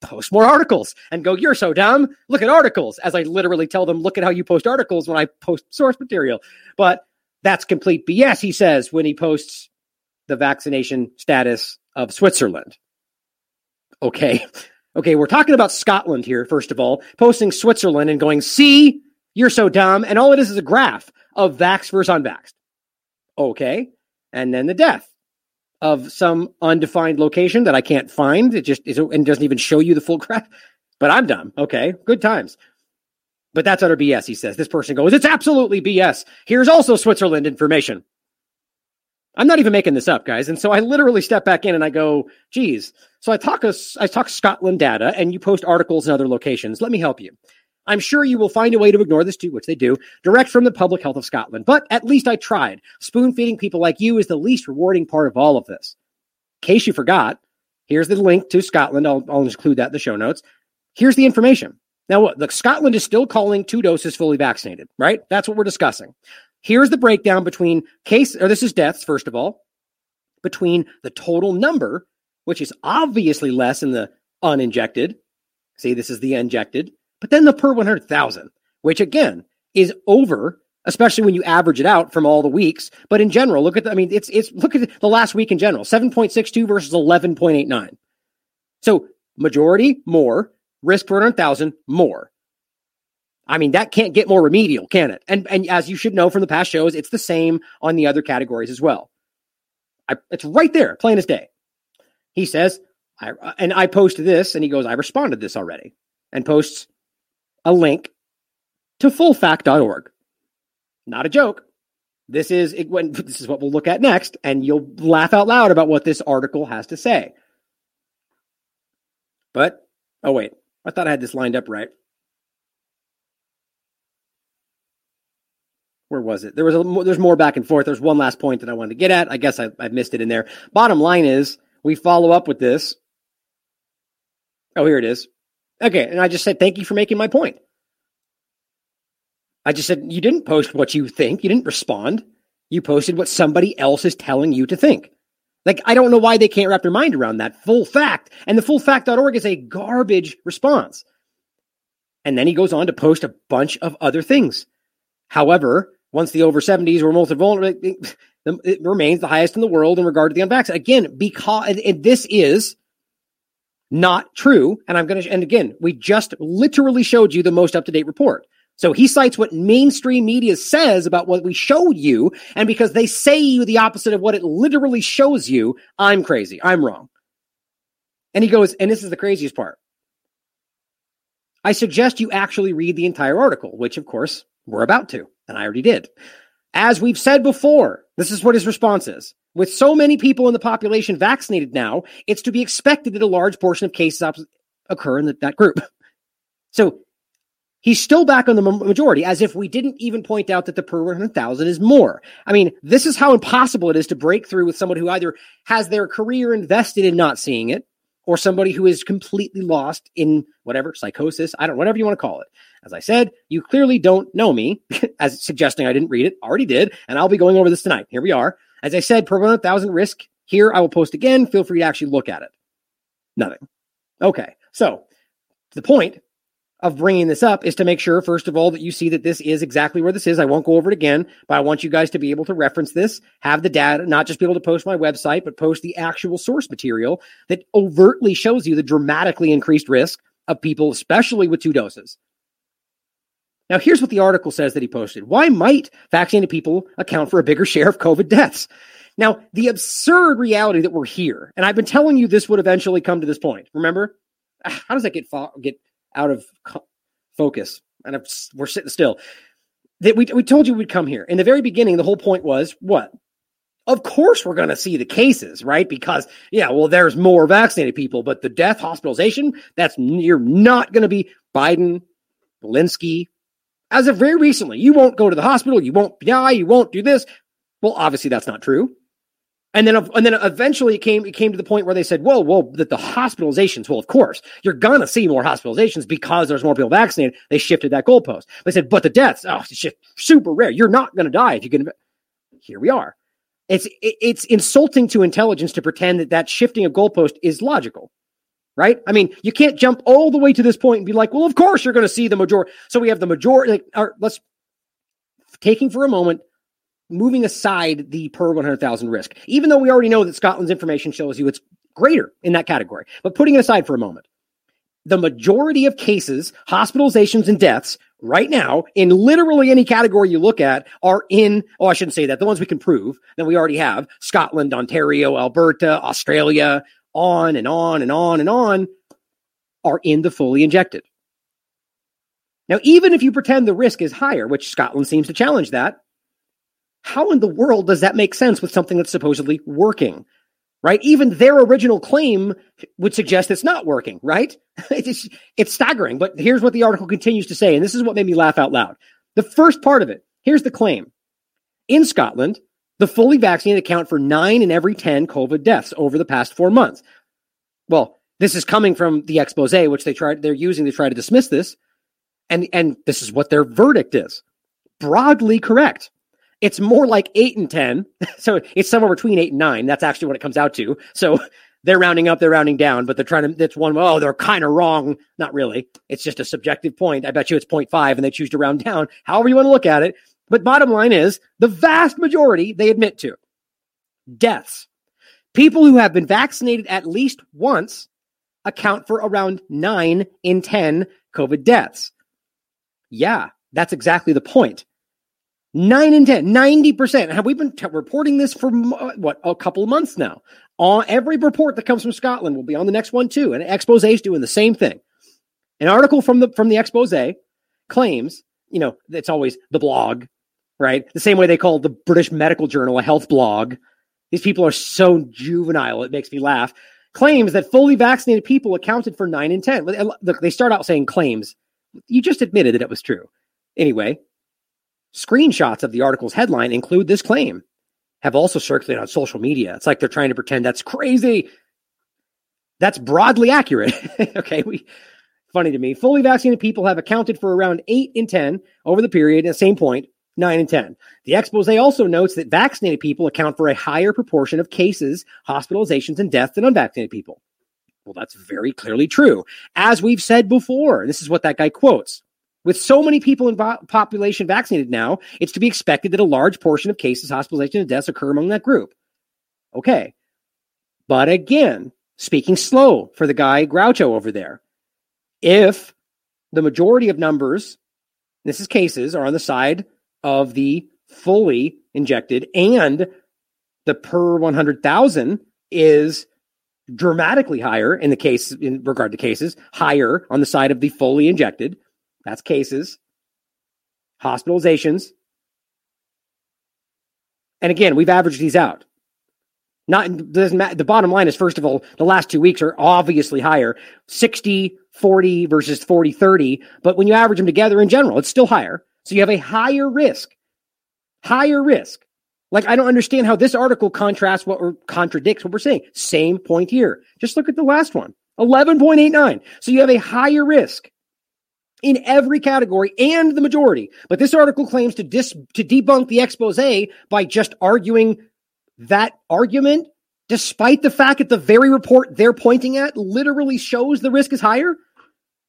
Post more articles and go, you're so dumb. Look at articles as I literally tell them, look at how you post articles when I post source material. But that's complete BS, he says, when he posts the vaccination status of Switzerland. Okay. Okay. We're talking about Scotland here, first of all, posting Switzerland and going, see, you're so dumb. And all it is is a graph of vax versus unvaxxed. Okay. And then the death of some undefined location that I can't find. It just is and doesn't even show you the full graph. But I'm dumb. Okay, good times. But that's utter BS, he says. This person goes, It's absolutely BS. Here's also Switzerland information. I'm not even making this up, guys. And so I literally step back in and I go, geez. So I talk, I talk Scotland data and you post articles in other locations. Let me help you. I'm sure you will find a way to ignore this too, which they do, direct from the public health of Scotland. But at least I tried. Spoon feeding people like you is the least rewarding part of all of this. In case you forgot, here's the link to Scotland. I'll, I'll include that in the show notes. Here's the information. Now, look, Scotland is still calling two doses fully vaccinated, right? That's what we're discussing. Here's the breakdown between case, or this is deaths, first of all, between the total number, which is obviously less in the uninjected. See, this is the injected but then the per 100,000, which again is over, especially when you average it out from all the weeks. But in general, look at the, I mean, it's, it's, look at the last week in general 7.62 versus 11.89. So majority more, risk per 100,000 more. I mean, that can't get more remedial, can it? And, and as you should know from the past shows, it's the same on the other categories as well. I, it's right there, plain as day. He says, I, and I post this, and he goes, I responded this already, and posts a link to fullfact.org. Not a joke. This is it, when, this is what we'll look at next, and you'll laugh out loud about what this article has to say. But oh wait, I thought I had this lined up right. Where was it? There was a there's more back and forth. There's one last point that I wanted to get at. I guess I, I missed it in there. Bottom line is we follow up with this. Oh, here it is. Okay. And I just said, thank you for making my point. I just said, you didn't post what you think. You didn't respond. You posted what somebody else is telling you to think. Like, I don't know why they can't wrap their mind around that full fact. And the fullfact.org is a garbage response. And then he goes on to post a bunch of other things. However, once the over 70s were most vulnerable, it, it remains the highest in the world in regard to the unvaccinated. Again, because and this is not true. And I'm going to, and again, we just literally showed you the most up to date report. So he cites what mainstream media says about what we showed you. And because they say you the opposite of what it literally shows you, I'm crazy. I'm wrong. And he goes, and this is the craziest part. I suggest you actually read the entire article, which of course we're about to, and I already did. As we've said before, this is what his response is. With so many people in the population vaccinated now, it's to be expected that a large portion of cases occur in that group. So he's still back on the majority, as if we didn't even point out that the per 100,000 is more. I mean, this is how impossible it is to break through with someone who either has their career invested in not seeing it, or somebody who is completely lost in whatever psychosis, I don't whatever you want to call it. As I said, you clearly don't know me, as suggesting I didn't read it, already did, and I'll be going over this tonight. Here we are. As I said, per 100,000 risk here. I will post again. Feel free to actually look at it. Nothing. Okay. So the point of bringing this up is to make sure, first of all, that you see that this is exactly where this is. I won't go over it again, but I want you guys to be able to reference this, have the data, not just be able to post my website, but post the actual source material that overtly shows you the dramatically increased risk of people, especially with two doses. Now, here's what the article says that he posted. Why might vaccinated people account for a bigger share of COVID deaths? Now, the absurd reality that we're here, and I've been telling you this would eventually come to this point. Remember? How does that get fo- get out of co- focus? And I'm, we're sitting still. That we we told you we'd come here. In the very beginning, the whole point was what? Of course, we're going to see the cases, right? Because yeah, well, there's more vaccinated people, but the death hospitalization, that's you're not going to be Biden, Walensky. As of very recently, you won't go to the hospital, you won't die, you won't do this. Well, obviously, that's not true. And then, and then eventually it came, it came to the point where they said, well, well, that the hospitalizations, well, of course, you're going to see more hospitalizations because there's more people vaccinated. They shifted that goalpost. They said, but the deaths, oh, it's just super rare. You're not going to die if you can. Here we are. It's, it's insulting to intelligence to pretend that that shifting of goalpost is logical, right? I mean, you can't jump all the way to this point and be like, well, of course you're going to see the majority. So we have the majority, like, let's taking for a moment moving aside the per 100,000 risk, even though we already know that Scotland's information shows you it's greater in that category. But putting it aside for a moment, the majority of cases, hospitalizations, and deaths right now, in literally any category you look at, are in, oh, I shouldn't say that, the ones we can prove that we already have Scotland, Ontario, Alberta, Australia, on and on and on and on, are in the fully injected. Now, even if you pretend the risk is higher, which Scotland seems to challenge that, how in the world does that make sense with something that's supposedly working? Right? Even their original claim would suggest it's not working, right? It's, it's staggering. But here's what the article continues to say, and this is what made me laugh out loud. The first part of it here's the claim. In Scotland, the fully vaccinated account for nine in every 10 COVID deaths over the past four months. Well, this is coming from the expose, which they tried, they're using to try to dismiss this. And, and this is what their verdict is broadly correct. It's more like eight and 10. So it's somewhere between eight and nine. That's actually what it comes out to. So they're rounding up, they're rounding down, but they're trying to, that's one, oh, they're kind of wrong. Not really. It's just a subjective point. I bet you it's 0.5 and they choose to round down, however you want to look at it. But bottom line is the vast majority they admit to deaths. People who have been vaccinated at least once account for around nine in 10 COVID deaths. Yeah, that's exactly the point. Nine in 10, 90%. Have we been t- reporting this for uh, what, a couple of months now? On every report that comes from Scotland will be on the next one too. And expose is doing the same thing. An article from the, from the expose claims, you know, it's always the blog, right? The same way they call the British Medical Journal a health blog. These people are so juvenile. It makes me laugh. Claims that fully vaccinated people accounted for nine in 10. Look, they start out saying claims. You just admitted that it was true. Anyway, Screenshots of the article's headline include this claim, have also circulated on social media. It's like they're trying to pretend that's crazy. That's broadly accurate. okay, we funny to me. Fully vaccinated people have accounted for around 8 in 10 over the period, at the same point, 9 in 10. The expose also notes that vaccinated people account for a higher proportion of cases, hospitalizations, and deaths than unvaccinated people. Well, that's very clearly true. As we've said before, this is what that guy quotes. With so many people in vo- population vaccinated now, it's to be expected that a large portion of cases, hospitalization, and deaths occur among that group. Okay. But again, speaking slow for the guy Groucho over there, if the majority of numbers, this is cases, are on the side of the fully injected and the per 100,000 is dramatically higher in the case in regard to cases, higher on the side of the fully injected that's cases, hospitalizations. And again, we've averaged these out. Not. The bottom line is, first of all, the last two weeks are obviously higher 60, 40 versus 40, 30. But when you average them together in general, it's still higher. So you have a higher risk, higher risk Like, I don't understand how this article contrasts what or contradicts what we're saying. Same point here. Just look at the last one 11.89. So you have a higher risk in every category and the majority. But this article claims to dis, to debunk the expose by just arguing that argument, despite the fact that the very report they're pointing at literally shows the risk is higher.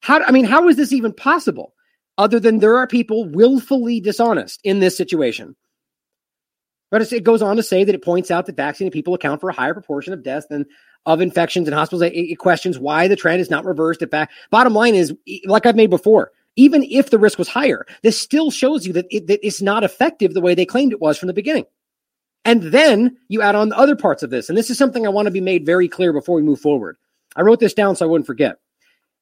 How, I mean, how is this even possible? Other than there are people willfully dishonest in this situation. But it goes on to say that it points out that vaccinated people account for a higher proportion of deaths than of infections and hospitals. It, questions why the trend is not reversed. In fact, bottom line is, like I've made before, even if the risk was higher, this still shows you that, it, that it's not effective the way they claimed it was from the beginning. And then you add on the other parts of this. And this is something I want to be made very clear before we move forward. I wrote this down so I wouldn't forget.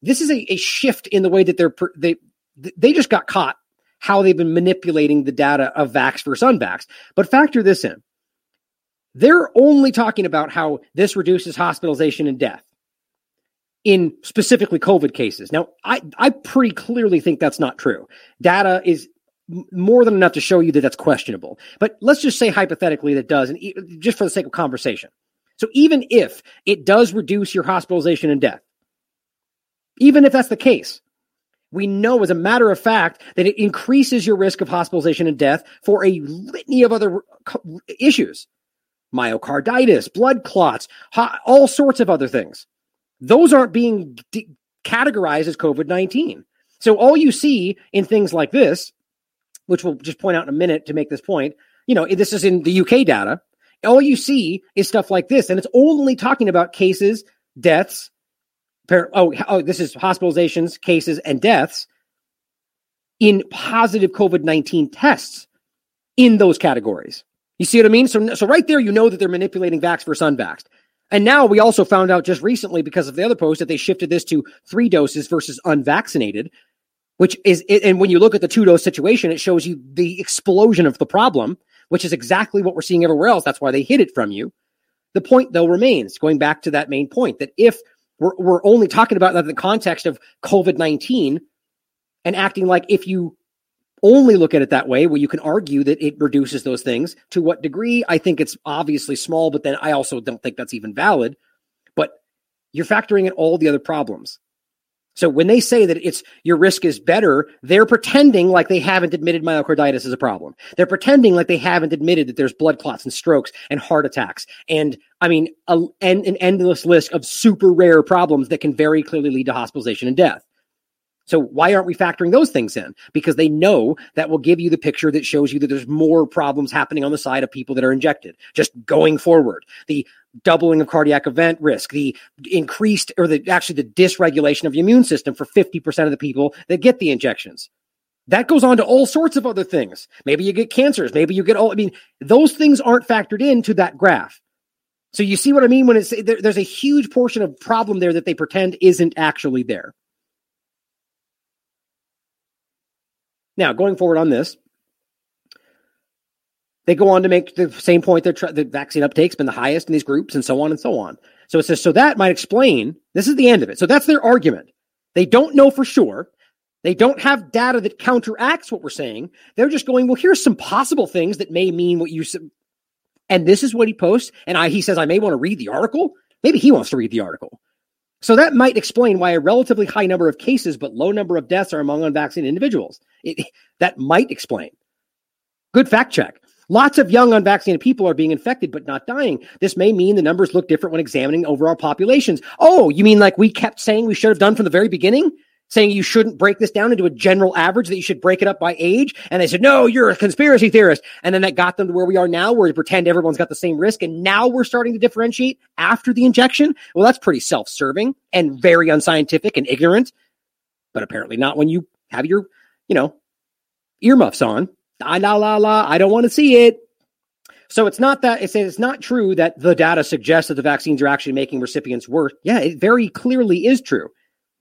This is a, a shift in the way that they're, they, they just got caught how they've been manipulating the data of vax versus unvax. But factor this in. They're only talking about how this reduces hospitalization and death in specifically COVID cases. Now, I, I pretty clearly think that's not true. Data is more than enough to show you that that's questionable. But let's just say hypothetically that does, and just for the sake of conversation. So even if it does reduce your hospitalization and death, even if that's the case, we know as a matter of fact that it increases your risk of hospitalization and death for a litany of other issues myocarditis, blood clots, all sorts of other things. Those aren't being de- categorized as COVID 19. So all you see in things like this, which we'll just point out in a minute to make this point, you know, this is in the UK data. All you see is stuff like this, and it's only talking about cases, deaths, oh, oh, this is hospitalizations, cases, and deaths in positive COVID 19 tests in those categories. You see what I mean? So, so right there, you know that they're manipulating vax versus unvaxxed. And now we also found out just recently because of the other post that they shifted this to three doses versus unvaccinated, which is, and when you look at the two dose situation, it shows you the explosion of the problem, which is exactly what we're seeing everywhere else. That's why they hid it from you. The point, though, remains going back to that main point that if we're, we're only talking about that in the context of COVID 19 and acting like if you only look at it that way, well, you can argue that it reduces those things. To what degree? I think it's obviously small, but then I also don't think that's even valid. But you're factoring in all the other problems. So when they say that it's your risk is better, they're pretending like they haven't admitted myocarditis is a problem. They're pretending like they haven't admitted that there's blood clots and strokes and heart attacks. And I mean, a, an, an endless list of super rare problems that can very clearly lead to hospitalization and death. So why aren't we factoring those things in? Because they know that will give you the picture that shows you that there's more problems happening on the side of people that are injected. Just going forward, the doubling of cardiac event risk, the increased or the actually the dysregulation of the immune system for 50% of the people that get the injections. That goes on to all sorts of other things. Maybe you get cancers. Maybe you get all, I mean, those things aren't factored into that graph. So you see what I mean when it's there, there's a huge portion of problem there that they pretend isn't actually there. Now, going forward on this, they go on to make the same point that the vaccine uptake's been the highest in these groups and so on and so on. So it says, so that might explain, this is the end of it. So that's their argument. They don't know for sure. They don't have data that counteracts what we're saying. They're just going, well, here's some possible things that may mean what you said. And this is what he posts. And I, he says, I may want to read the article. Maybe he wants to read the article. So that might explain why a relatively high number of cases but low number of deaths are among unvaccinated individuals. It, that might explain. Good fact check. Lots of young unvaccinated people are being infected but not dying. This may mean the numbers look different when examining overall populations. Oh, you mean like we kept saying we should have done from the very beginning? Saying you shouldn't break this down into a general average, that you should break it up by age. And they said, no, you're a conspiracy theorist. And then that got them to where we are now, where we pretend everyone's got the same risk. And now we're starting to differentiate after the injection. Well, that's pretty self serving and very unscientific and ignorant, but apparently not when you have your, you know, earmuffs on. La, la, la, la. I don't want to see it. So it's not that it's, it's not true that the data suggests that the vaccines are actually making recipients worse. Yeah, it very clearly is true.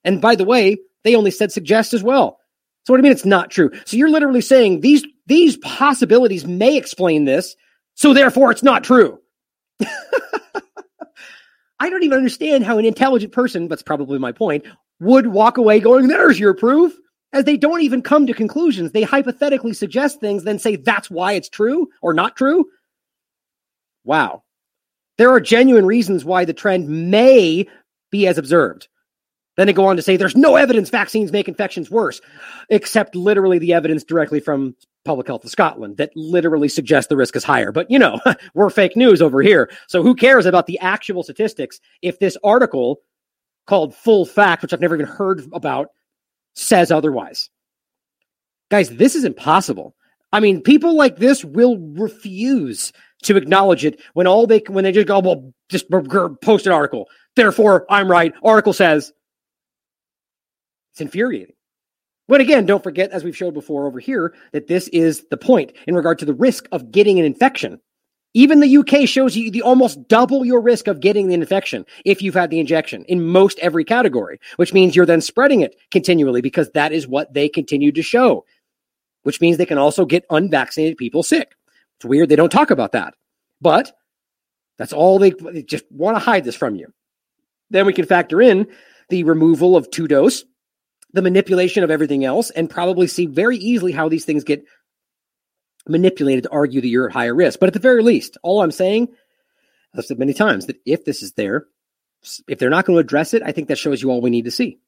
And by the way, they only said suggest as well. So what do you mean it's not true? So you're literally saying these these possibilities may explain this, so therefore it's not true. I don't even understand how an intelligent person, that's probably my point, would walk away going, there's your proof. As they don't even come to conclusions. They hypothetically suggest things, then say that's why it's true or not true. Wow. There are genuine reasons why the trend may be as observed. Then they go on to say there's no evidence vaccines make infections worse, except literally the evidence directly from Public Health of Scotland that literally suggests the risk is higher. But you know, we're fake news over here. So who cares about the actual statistics if this article called Full Fact, which I've never even heard about, says otherwise? Guys, this is impossible. I mean, people like this will refuse to acknowledge it when all they when they just go, well, just post an article. Therefore, I'm right. Article says it's infuriating. But again, don't forget, as we've showed before over here, that this is the point in regard to the risk of getting an infection. Even the UK shows you the almost double your risk of getting the infection if you've had the injection in most every category, which means you're then spreading it continually because that is what they continue to show, which means they can also get unvaccinated people sick. It's weird they don't talk about that, but that's all they, they just want to hide this from you. Then we can factor in the removal of two dose the manipulation of everything else and probably see very easily how these things get manipulated to argue that you're at higher risk. But at the very least, all I'm saying, I've said many times that if this is there, if they're not going to address it, I think that shows you all we need to see.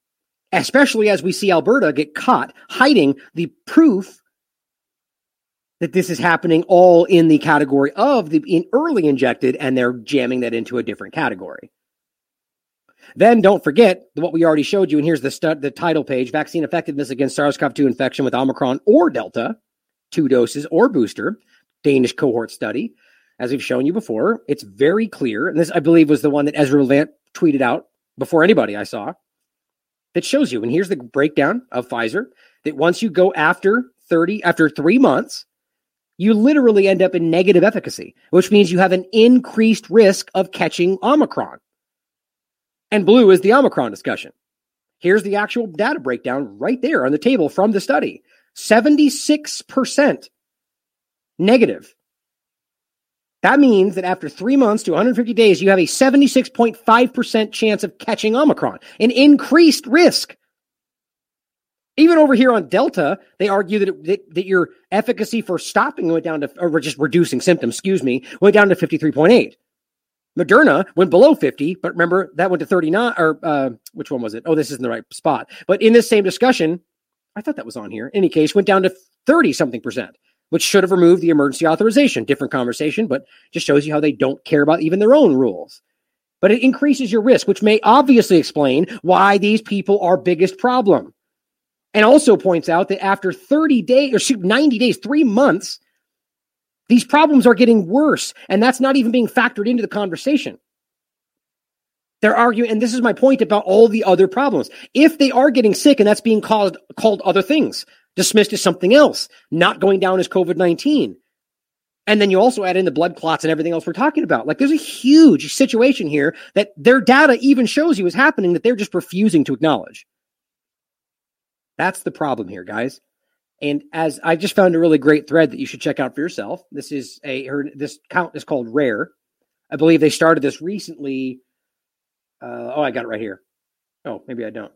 Especially as we see Alberta get caught hiding the proof that this is happening all in the category of the in early injected, and they're jamming that into a different category. Then don't forget what we already showed you. And here's the, stu- the title page vaccine effectiveness against SARS CoV 2 infection with Omicron or Delta, two doses or booster, Danish cohort study. As we've shown you before, it's very clear. And this, I believe, was the one that Ezra Levant tweeted out before anybody I saw that shows you. And here's the breakdown of Pfizer that once you go after 30, after three months, you literally end up in negative efficacy, which means you have an increased risk of catching Omicron and blue is the Omicron discussion. Here's the actual data breakdown right there on the table from the study 76% negative. That means that after three months to 150 days, you have a 76.5% chance of catching Omicron, an increased risk. Even over here on Delta, they argue that, that, that your efficacy for stopping went down to, or just reducing symptoms, excuse me, went down to 53.8. Moderna went below 50, but remember that went to 39 or uh, which one was it? Oh, this isn't the right spot. But in this same discussion, I thought that was on here. In any case, went down to 30 something percent, which should have removed the emergency authorization. Different conversation, but just shows you how they don't care about even their own rules. But it increases your risk, which may obviously explain why these people are biggest problem. And also points out that after 30 days or shoot 90 days, 3 months, these problems are getting worse, and that's not even being factored into the conversation. They're arguing, and this is my point about all the other problems. If they are getting sick and that's being called called other things, dismissed as something else, not going down as COVID 19. And then you also add in the blood clots and everything else we're talking about. Like there's a huge situation here that their data even shows you is happening that they're just refusing to acknowledge. That's the problem here, guys. And as I just found a really great thread that you should check out for yourself. This is a her, this count is called Rare. I believe they started this recently. Uh, oh, I got it right here. Oh, maybe I don't.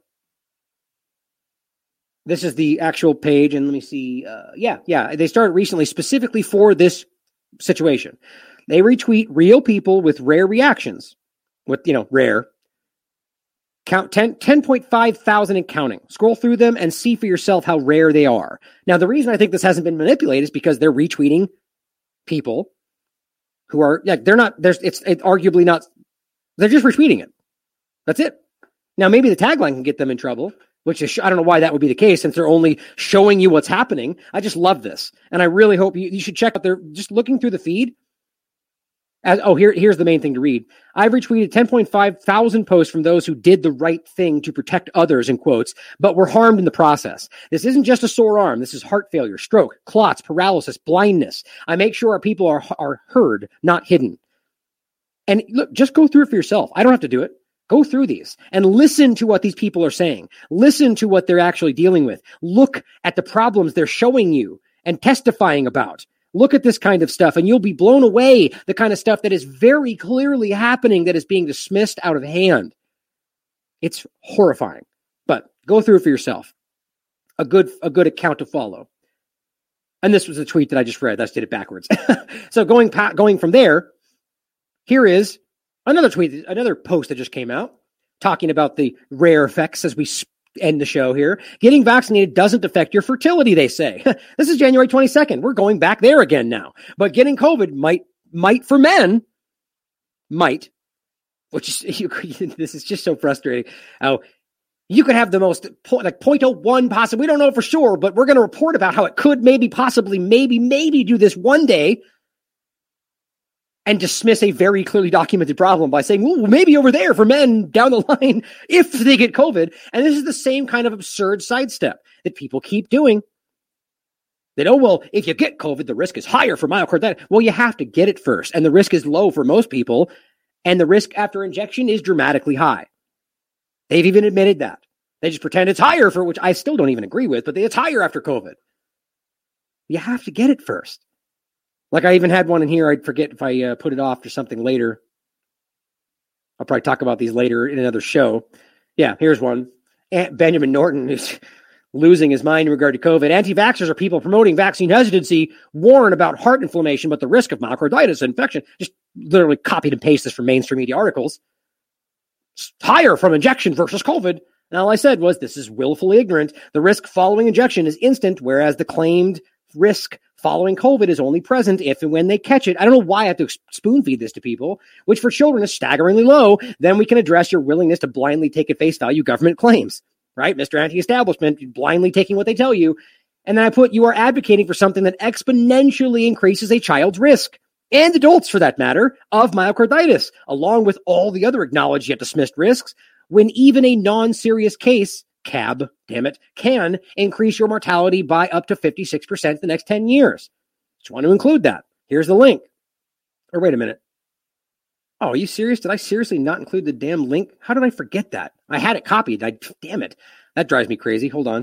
This is the actual page, and let me see. Uh, yeah, yeah, they started recently specifically for this situation. They retweet real people with rare reactions, with you know rare Count 10, 10.5 thousand and counting. Scroll through them and see for yourself how rare they are. Now, the reason I think this hasn't been manipulated is because they're retweeting people who are, like they're not, there's, it's, it's arguably not, they're just retweeting it. That's it. Now, maybe the tagline can get them in trouble, which is, I don't know why that would be the case since they're only showing you what's happening. I just love this. And I really hope you, you should check out their, just looking through the feed. As, oh, here, here's the main thing to read. I've retweeted 10.5 thousand posts from those who did the right thing to protect others, in quotes, but were harmed in the process. This isn't just a sore arm. This is heart failure, stroke, clots, paralysis, blindness. I make sure our people are, are heard, not hidden. And look, just go through it for yourself. I don't have to do it. Go through these and listen to what these people are saying. Listen to what they're actually dealing with. Look at the problems they're showing you and testifying about. Look at this kind of stuff and you'll be blown away the kind of stuff that is very clearly happening that is being dismissed out of hand. It's horrifying. But go through for yourself. A good a good account to follow. And this was a tweet that I just read. I just did it backwards. so going pa- going from there, here is another tweet, another post that just came out talking about the rare effects as we end the show here. Getting vaccinated doesn't affect your fertility, they say. this is January 22nd. We're going back there again now. But getting COVID might, might for men, might, which is, you, this is just so frustrating. How you could have the most like 0.01 possible. We don't know for sure, but we're going to report about how it could maybe, possibly, maybe, maybe do this one day and dismiss a very clearly documented problem by saying, well, maybe over there for men down the line if they get COVID. And this is the same kind of absurd sidestep that people keep doing. That, oh, well, if you get COVID, the risk is higher for myocarditis. Well, you have to get it first. And the risk is low for most people. And the risk after injection is dramatically high. They've even admitted that. They just pretend it's higher for which I still don't even agree with, but it's higher after COVID. You have to get it first. Like I even had one in here. I'd forget if I uh, put it off to something later. I'll probably talk about these later in another show. Yeah, here's one. Aunt Benjamin Norton is losing his mind in regard to COVID. Anti vaxxers are people promoting vaccine hesitancy, warn about heart inflammation, but the risk of myocarditis infection. Just literally copied and pasted this from mainstream media articles. It's higher from injection versus COVID. And all I said was this is willfully ignorant. The risk following injection is instant, whereas the claimed risk following COVID is only present if and when they catch it. I don't know why I have to spoon feed this to people, which for children is staggeringly low. Then we can address your willingness to blindly take at face value government claims, right? Mr. Anti establishment, blindly taking what they tell you. And then I put, you are advocating for something that exponentially increases a child's risk and adults for that matter of myocarditis, along with all the other acknowledged yet dismissed risks, when even a non serious case cab, damn it, can increase your mortality by up to 56% the next 10 years. Just want to include that. Here's the link. Or wait a minute. Oh, are you serious? Did I seriously not include the damn link? How did I forget that? I had it copied. I damn it. That drives me crazy. Hold on.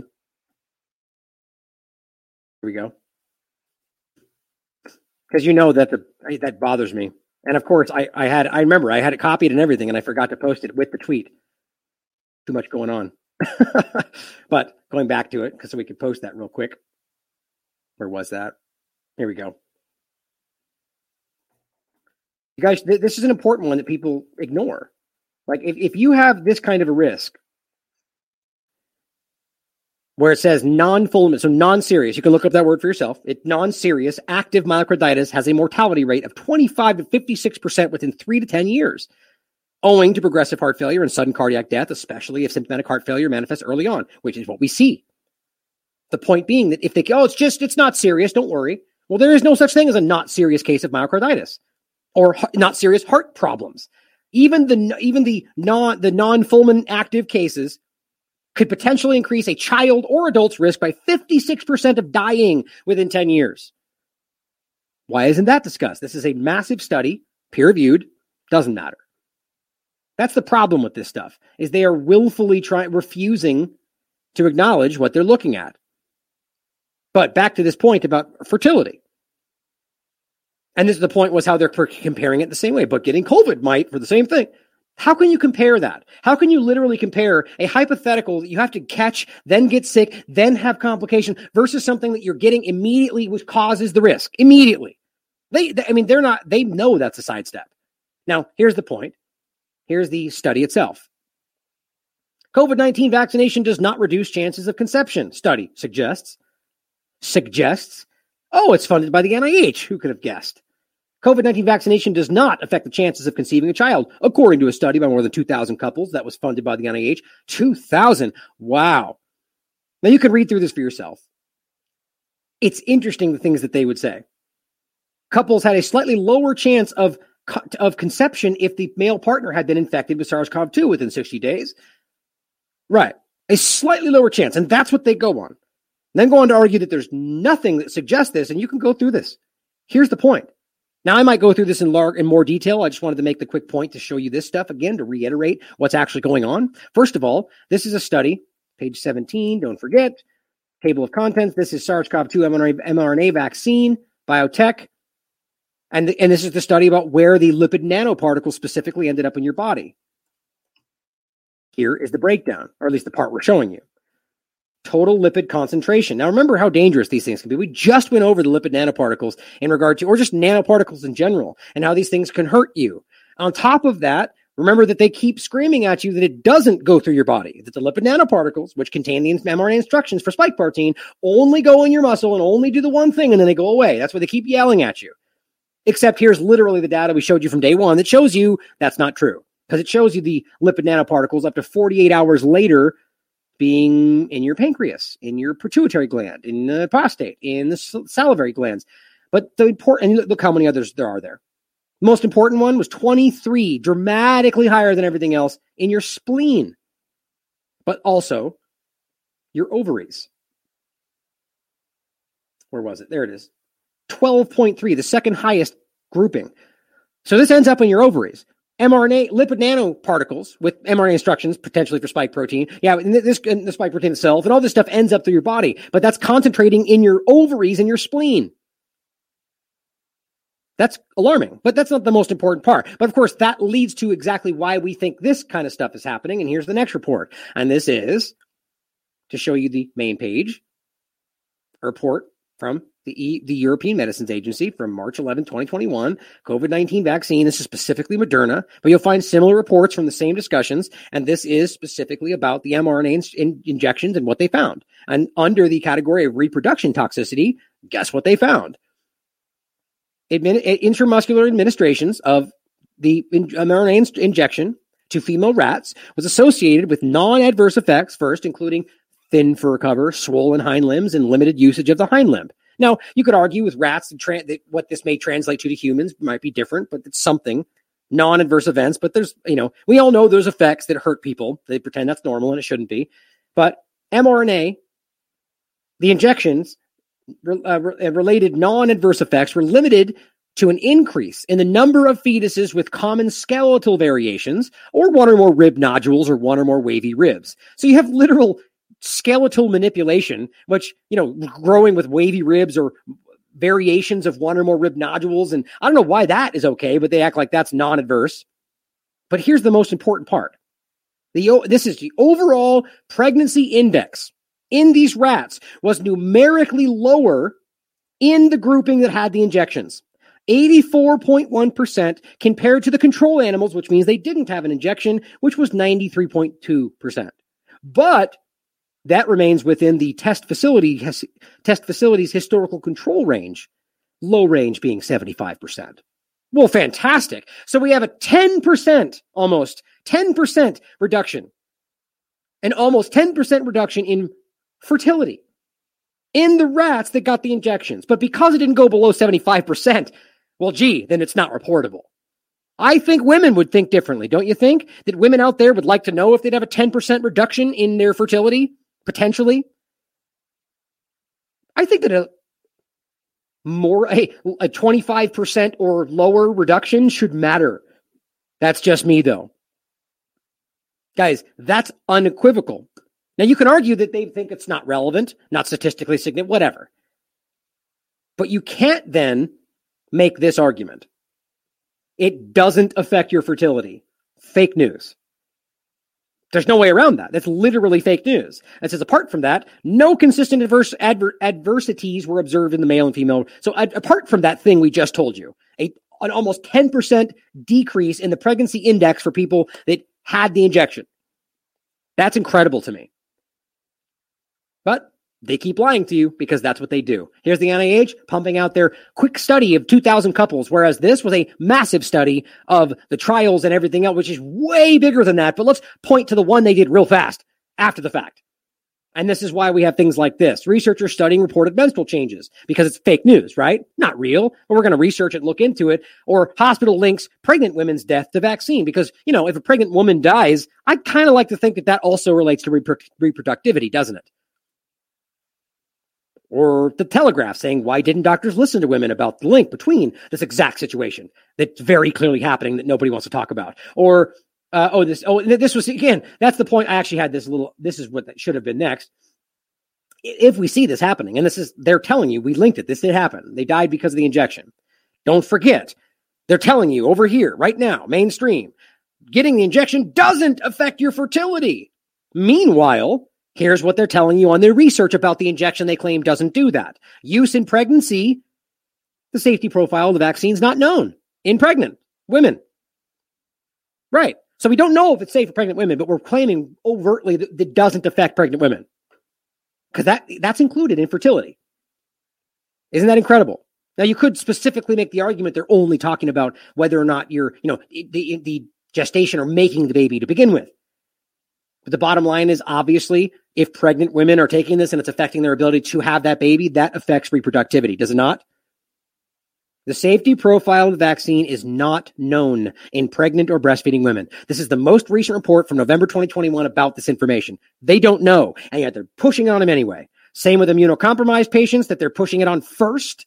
Here we go. Because you know that the that bothers me. And of course, I, I had I remember I had it copied and everything, and I forgot to post it with the tweet. Too much going on. but going back to it, because so we could post that real quick. Where was that? Here we go. You guys, th- this is an important one that people ignore. Like, if, if you have this kind of a risk, where it says non-fulminant, so non-serious, you can look up that word for yourself. It non-serious active myocarditis has a mortality rate of 25 to 56% within three to 10 years owing to progressive heart failure and sudden cardiac death, especially if symptomatic heart failure manifests early on, which is what we see. The point being that if they, oh, it's just, it's not serious, don't worry. Well, there is no such thing as a not serious case of myocarditis or not serious heart problems. Even the, even the non, the non-fulminant active cases could potentially increase a child or adult's risk by 56% of dying within 10 years. Why isn't that discussed? This is a massive study, peer reviewed, doesn't matter. That's the problem with this stuff is they are willfully trying refusing to acknowledge what they're looking at. But back to this point about fertility. And this is the point was how they're comparing it the same way, but getting COVID might for the same thing. How can you compare that? How can you literally compare a hypothetical that you have to catch, then get sick, then have complication versus something that you're getting immediately, which causes the risk immediately? They, I mean, they're not, they know that's a sidestep. Now, here's the point Here's the study itself. COVID 19 vaccination does not reduce chances of conception, study suggests. Suggests. Oh, it's funded by the NIH. Who could have guessed? COVID 19 vaccination does not affect the chances of conceiving a child, according to a study by more than 2,000 couples that was funded by the NIH. 2,000. Wow. Now you can read through this for yourself. It's interesting the things that they would say. Couples had a slightly lower chance of of conception if the male partner had been infected with SARS CoV 2 within 60 days. Right. A slightly lower chance. And that's what they go on. Then go on to argue that there's nothing that suggests this. And you can go through this. Here's the point. Now, I might go through this in, in more detail. I just wanted to make the quick point to show you this stuff again to reiterate what's actually going on. First of all, this is a study, page 17. Don't forget. Table of contents. This is SARS CoV 2 mRNA, mRNA vaccine, BioNTech. And, and this is the study about where the lipid nanoparticles specifically ended up in your body. Here is the breakdown, or at least the part we're showing you. Total lipid concentration. Now, remember how dangerous these things can be. We just went over the lipid nanoparticles in regard to, or just nanoparticles in general, and how these things can hurt you. On top of that, remember that they keep screaming at you that it doesn't go through your body, that the lipid nanoparticles, which contain the mRNA instructions for spike protein, only go in your muscle and only do the one thing and then they go away. That's why they keep yelling at you. Except here's literally the data we showed you from day one that shows you that's not true because it shows you the lipid nanoparticles up to 48 hours later being in your pancreas, in your pituitary gland, in the prostate, in the salivary glands. But the important, and look how many others there are there. The most important one was 23, dramatically higher than everything else in your spleen, but also your ovaries. Where was it? There it is. 12.3, the second highest grouping. So this ends up in your ovaries mRNA, lipid nanoparticles with mRNA instructions, potentially for spike protein. Yeah, and this and the spike protein itself and all this stuff ends up through your body, but that's concentrating in your ovaries and your spleen. That's alarming, but that's not the most important part. But of course, that leads to exactly why we think this kind of stuff is happening. And here's the next report. And this is to show you the main page report from the, the European Medicines Agency from March 11, 2021, COVID 19 vaccine. This is specifically Moderna, but you'll find similar reports from the same discussions. And this is specifically about the mRNA in, in, injections and what they found. And under the category of reproduction toxicity, guess what they found? Admin, eh, intramuscular administrations of the mRNA injection to female rats was associated with non adverse effects, first, including thin fur cover, swollen hind limbs, and limited usage of the hind limb. Now, you could argue with rats that what this may translate to to humans might be different, but it's something non-adverse events. But there's, you know, we all know those effects that hurt people. They pretend that's normal and it shouldn't be. But mRNA, the injections uh, related non-adverse effects were limited to an increase in the number of fetuses with common skeletal variations or one or more rib nodules or one or more wavy ribs. So you have literal skeletal manipulation, which, you know, growing with wavy ribs or variations of one or more rib nodules. And I don't know why that is okay, but they act like that's non adverse. But here's the most important part the, this is the overall pregnancy index in these rats was numerically lower in the grouping that had the injections. 84.1% compared to the control animals, which means they didn't have an injection, which was 93.2%. But that remains within the test facility has, test facility's historical control range, low range being 75%. Well, fantastic. So we have a 10% almost 10% reduction and almost 10% reduction in fertility in the rats that got the injections. But because it didn't go below 75%, well, gee, then it's not reportable. I think women would think differently, don't you think? That women out there would like to know if they'd have a 10% reduction in their fertility? Potentially. I think that a more a, a 25% or lower reduction should matter. That's just me though. Guys, that's unequivocal. Now you can argue that they think it's not relevant, not statistically significant, whatever. But you can't then make this argument. It doesn't affect your fertility. Fake news. There's no way around that. That's literally fake news. It says, apart from that, no consistent adverse adver- adversities were observed in the male and female. So ad- apart from that thing we just told you, a, an almost 10% decrease in the pregnancy index for people that had the injection. That's incredible to me. But they keep lying to you because that's what they do. Here's the NIH pumping out their quick study of 2,000 couples, whereas this was a massive study of the trials and everything else, which is way bigger than that. But let's point to the one they did real fast after the fact. And this is why we have things like this. Researchers studying reported menstrual changes because it's fake news, right? Not real, but we're going to research it, look into it. Or hospital links pregnant women's death to vaccine because, you know, if a pregnant woman dies, I kind of like to think that that also relates to reproductivity, doesn't it? Or the Telegraph saying, why didn't doctors listen to women about the link between this exact situation that's very clearly happening that nobody wants to talk about? Or, uh, oh, this, oh, this was, again, that's the point. I actually had this little, this is what should have been next. If we see this happening, and this is, they're telling you, we linked it, this did happen. They died because of the injection. Don't forget, they're telling you over here, right now, mainstream, getting the injection doesn't affect your fertility. Meanwhile, Here's what they're telling you on their research about the injection they claim doesn't do that. Use in pregnancy, the safety profile of the vaccine is not known in pregnant women. Right. So we don't know if it's safe for pregnant women, but we're claiming overtly that it doesn't affect pregnant women because that that's included in fertility. Isn't that incredible? Now you could specifically make the argument they're only talking about whether or not you're, you know, the the gestation or making the baby to begin with. But the bottom line is obviously if pregnant women are taking this and it's affecting their ability to have that baby, that affects reproductivity, does it not? The safety profile of the vaccine is not known in pregnant or breastfeeding women. This is the most recent report from November 2021 about this information. They don't know, and yet they're pushing it on them anyway. Same with immunocompromised patients that they're pushing it on first.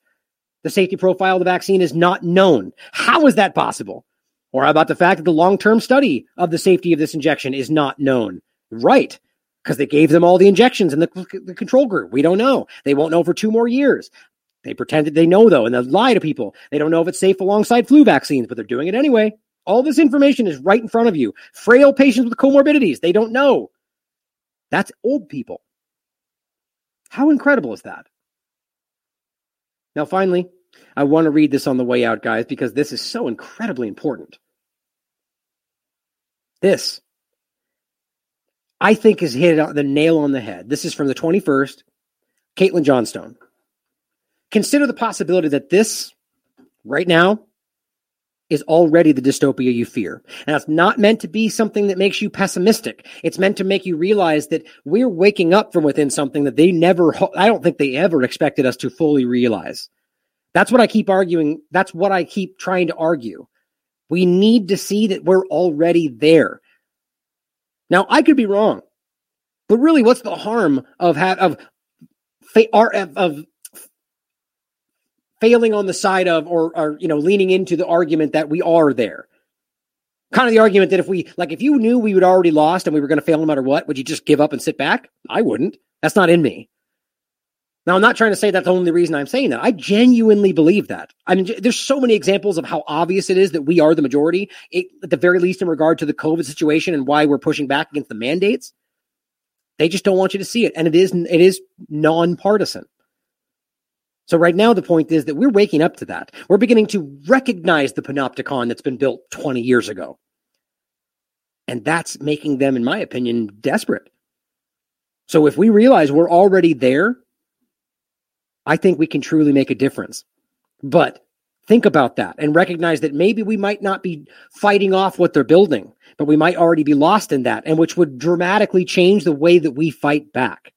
The safety profile of the vaccine is not known. How is that possible? Or about the fact that the long term study of the safety of this injection is not known? Right. Because they gave them all the injections in the, the control group. We don't know. They won't know for two more years. They pretend that they know though, and they lie to people. They don't know if it's safe alongside flu vaccines, but they're doing it anyway. All this information is right in front of you. Frail patients with comorbidities, they don't know. That's old people. How incredible is that? Now, finally, I want to read this on the way out, guys, because this is so incredibly important. This, I think, is hit the nail on the head. This is from the 21st, Caitlin Johnstone. Consider the possibility that this, right now, is already the dystopia you fear. And it's not meant to be something that makes you pessimistic. It's meant to make you realize that we're waking up from within something that they never, I don't think they ever expected us to fully realize. That's what I keep arguing. That's what I keep trying to argue. We need to see that we're already there. Now, I could be wrong, but really, what's the harm of have of of, of failing on the side of or, or you know leaning into the argument that we are there? Kind of the argument that if we like if you knew we would already lost and we were going to fail no matter what would you just give up and sit back? I wouldn't. That's not in me now i'm not trying to say that's the only reason i'm saying that i genuinely believe that i mean there's so many examples of how obvious it is that we are the majority it, at the very least in regard to the covid situation and why we're pushing back against the mandates they just don't want you to see it and it is it is nonpartisan so right now, the point is that we're waking up to that. We're beginning to recognize the panopticon that's been built 20 years ago. And that's making them, in my opinion, desperate. So if we realize we're already there, I think we can truly make a difference. But think about that and recognize that maybe we might not be fighting off what they're building, but we might already be lost in that, and which would dramatically change the way that we fight back.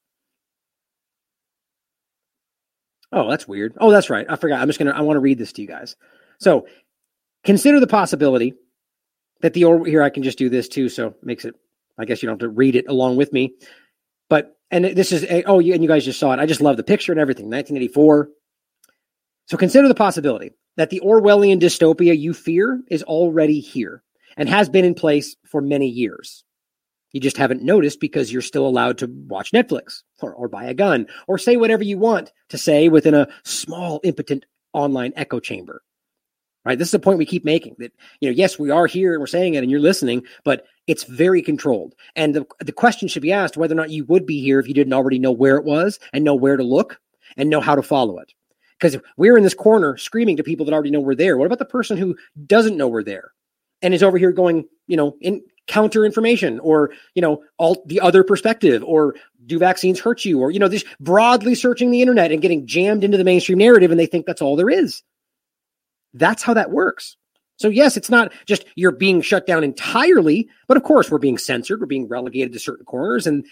Oh, that's weird. Oh, that's right. I forgot. I'm just going to, I want to read this to you guys. So consider the possibility that the, or here I can just do this too. So makes it, I guess you don't have to read it along with me. And this is, eh, oh, you, and you guys just saw it. I just love the picture and everything. 1984. So consider the possibility that the Orwellian dystopia you fear is already here and has been in place for many years. You just haven't noticed because you're still allowed to watch Netflix or, or buy a gun or say whatever you want to say within a small, impotent online echo chamber. Right. This is the point we keep making that, you know, yes, we are here and we're saying it and you're listening, but it's very controlled. And the, the question should be asked whether or not you would be here if you didn't already know where it was and know where to look and know how to follow it. Because we're in this corner screaming to people that already know we're there. What about the person who doesn't know we're there and is over here going, you know, in counter information or you know all the other perspective or do vaccines hurt you or you know just broadly searching the internet and getting jammed into the mainstream narrative and they think that's all there is that's how that works so yes it's not just you're being shut down entirely but of course we're being censored we're being relegated to certain corners and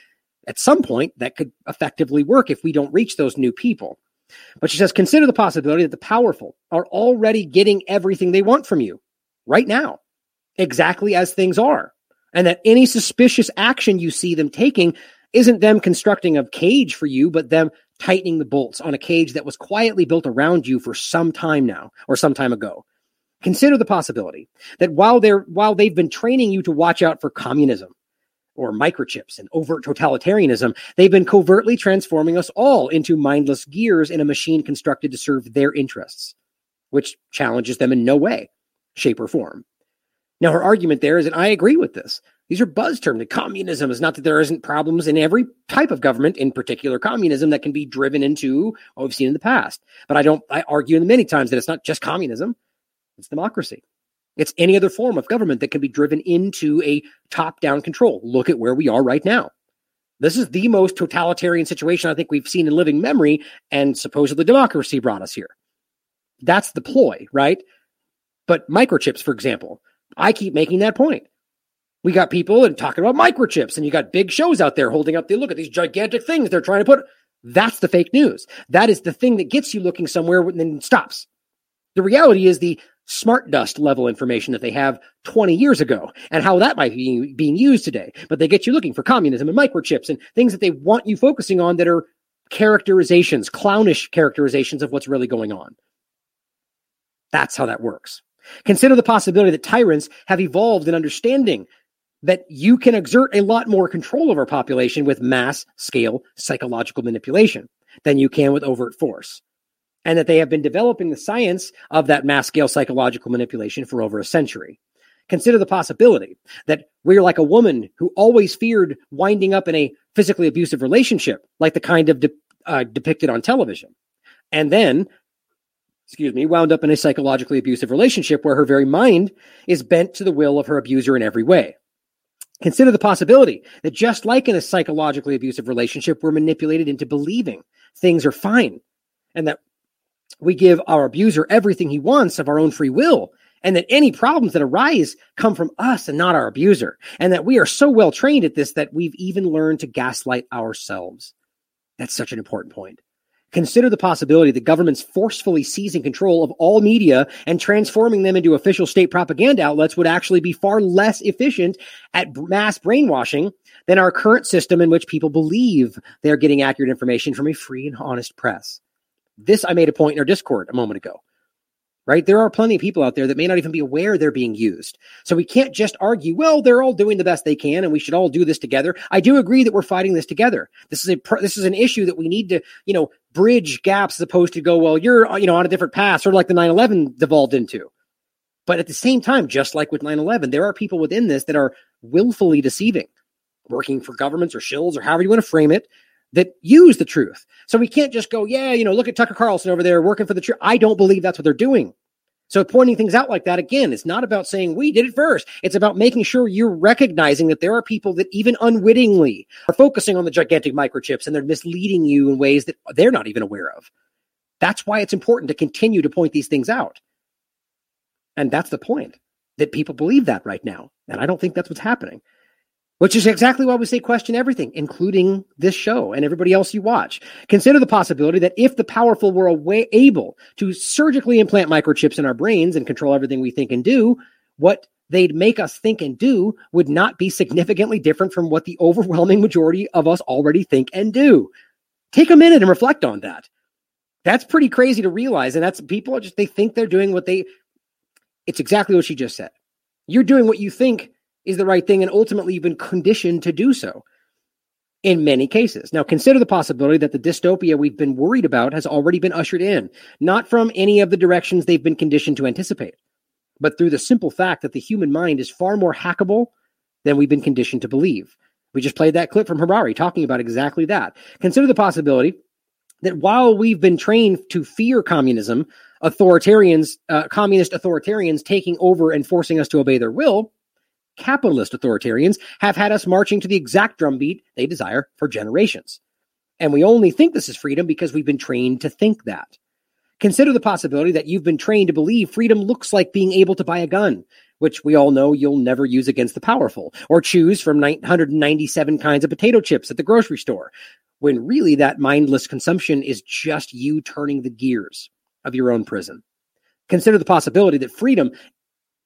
at some point that could effectively work if we don't reach those new people but she says consider the possibility that the powerful are already getting everything they want from you right now exactly as things are and that any suspicious action you see them taking isn't them constructing a cage for you, but them tightening the bolts on a cage that was quietly built around you for some time now or some time ago. Consider the possibility that while they're while they've been training you to watch out for communism or microchips and overt totalitarianism, they've been covertly transforming us all into mindless gears in a machine constructed to serve their interests, which challenges them in no way, shape, or form. Now, her argument there is, and I agree with this. These are buzz terms. Communism is not that there isn't problems in every type of government, in particular communism, that can be driven into what we've seen in the past. But I don't, I argue many times that it's not just communism, it's democracy. It's any other form of government that can be driven into a top down control. Look at where we are right now. This is the most totalitarian situation I think we've seen in living memory, and supposedly democracy brought us here. That's the ploy, right? But microchips, for example, I keep making that point. We got people and talking about microchips, and you got big shows out there holding up the look at these gigantic things they're trying to put. That's the fake news. That is the thing that gets you looking somewhere and then stops. The reality is the smart dust level information that they have 20 years ago and how that might be being used today. But they get you looking for communism and microchips and things that they want you focusing on that are characterizations, clownish characterizations of what's really going on. That's how that works. Consider the possibility that tyrants have evolved in understanding that you can exert a lot more control over population with mass scale psychological manipulation than you can with overt force and that they have been developing the science of that mass scale psychological manipulation for over a century. Consider the possibility that we're like a woman who always feared winding up in a physically abusive relationship, like the kind of de- uh, depicted on television, and then, excuse me, wound up in a psychologically abusive relationship where her very mind is bent to the will of her abuser in every way. Consider the possibility that just like in a psychologically abusive relationship, we're manipulated into believing things are fine and that we give our abuser everything he wants of our own free will and that any problems that arise come from us and not our abuser and that we are so well trained at this that we've even learned to gaslight ourselves. That's such an important point. Consider the possibility that governments forcefully seizing control of all media and transforming them into official state propaganda outlets would actually be far less efficient at mass brainwashing than our current system in which people believe they're getting accurate information from a free and honest press this I made a point in our Discord a moment ago. Right? There are plenty of people out there that may not even be aware they're being used. So we can't just argue, well, they're all doing the best they can and we should all do this together. I do agree that we're fighting this together. This is a this is an issue that we need to, you know, bridge gaps as opposed to go, well, you're, you know, on a different path, sort of like the 9/11 devolved into. But at the same time, just like with 9/11, there are people within this that are willfully deceiving, working for governments or shills or however you want to frame it, that use the truth. So we can't just go, yeah, you know, look at Tucker Carlson over there working for the truth. I don't believe that's what they're doing. So pointing things out like that again, it's not about saying we did it first. It's about making sure you're recognizing that there are people that even unwittingly are focusing on the gigantic microchips and they're misleading you in ways that they're not even aware of. That's why it's important to continue to point these things out. And that's the point that people believe that right now. And I don't think that's what's happening which is exactly why we say question everything, including this show and everybody else you watch. Consider the possibility that if the powerful were away, able to surgically implant microchips in our brains and control everything we think and do, what they'd make us think and do would not be significantly different from what the overwhelming majority of us already think and do. Take a minute and reflect on that. That's pretty crazy to realize. And that's people just, they think they're doing what they, it's exactly what she just said. You're doing what you think is the right thing, and ultimately you've been conditioned to do so in many cases. Now, consider the possibility that the dystopia we've been worried about has already been ushered in, not from any of the directions they've been conditioned to anticipate, but through the simple fact that the human mind is far more hackable than we've been conditioned to believe. We just played that clip from Harari talking about exactly that. Consider the possibility that while we've been trained to fear communism, authoritarians, uh, communist authoritarians taking over and forcing us to obey their will, capitalist authoritarians have had us marching to the exact drumbeat they desire for generations. And we only think this is freedom because we've been trained to think that. Consider the possibility that you've been trained to believe freedom looks like being able to buy a gun, which we all know you'll never use against the powerful, or choose from 997 kinds of potato chips at the grocery store, when really that mindless consumption is just you turning the gears of your own prison. Consider the possibility that freedom,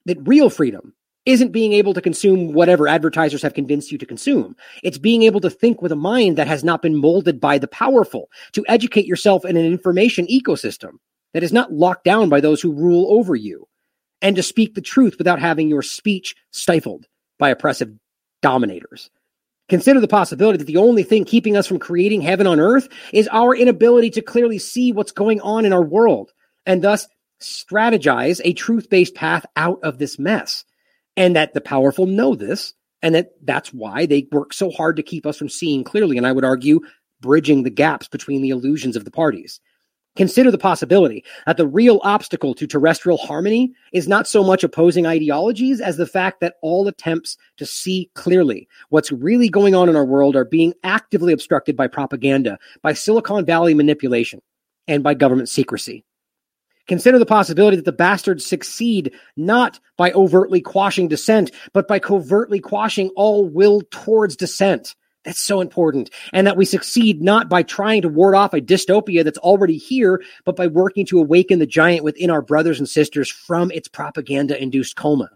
that real freedom, isn't being able to consume whatever advertisers have convinced you to consume. It's being able to think with a mind that has not been molded by the powerful, to educate yourself in an information ecosystem that is not locked down by those who rule over you, and to speak the truth without having your speech stifled by oppressive dominators. Consider the possibility that the only thing keeping us from creating heaven on earth is our inability to clearly see what's going on in our world and thus strategize a truth based path out of this mess and that the powerful know this and that that's why they work so hard to keep us from seeing clearly and i would argue bridging the gaps between the illusions of the parties Consider the possibility that the real obstacle to terrestrial harmony is not so much opposing ideologies as the fact that all attempts to see clearly what's really going on in our world are being actively obstructed by propaganda, by Silicon Valley manipulation, and by government secrecy. Consider the possibility that the bastards succeed not by overtly quashing dissent, but by covertly quashing all will towards dissent. That's so important. And that we succeed not by trying to ward off a dystopia that's already here, but by working to awaken the giant within our brothers and sisters from its propaganda induced coma.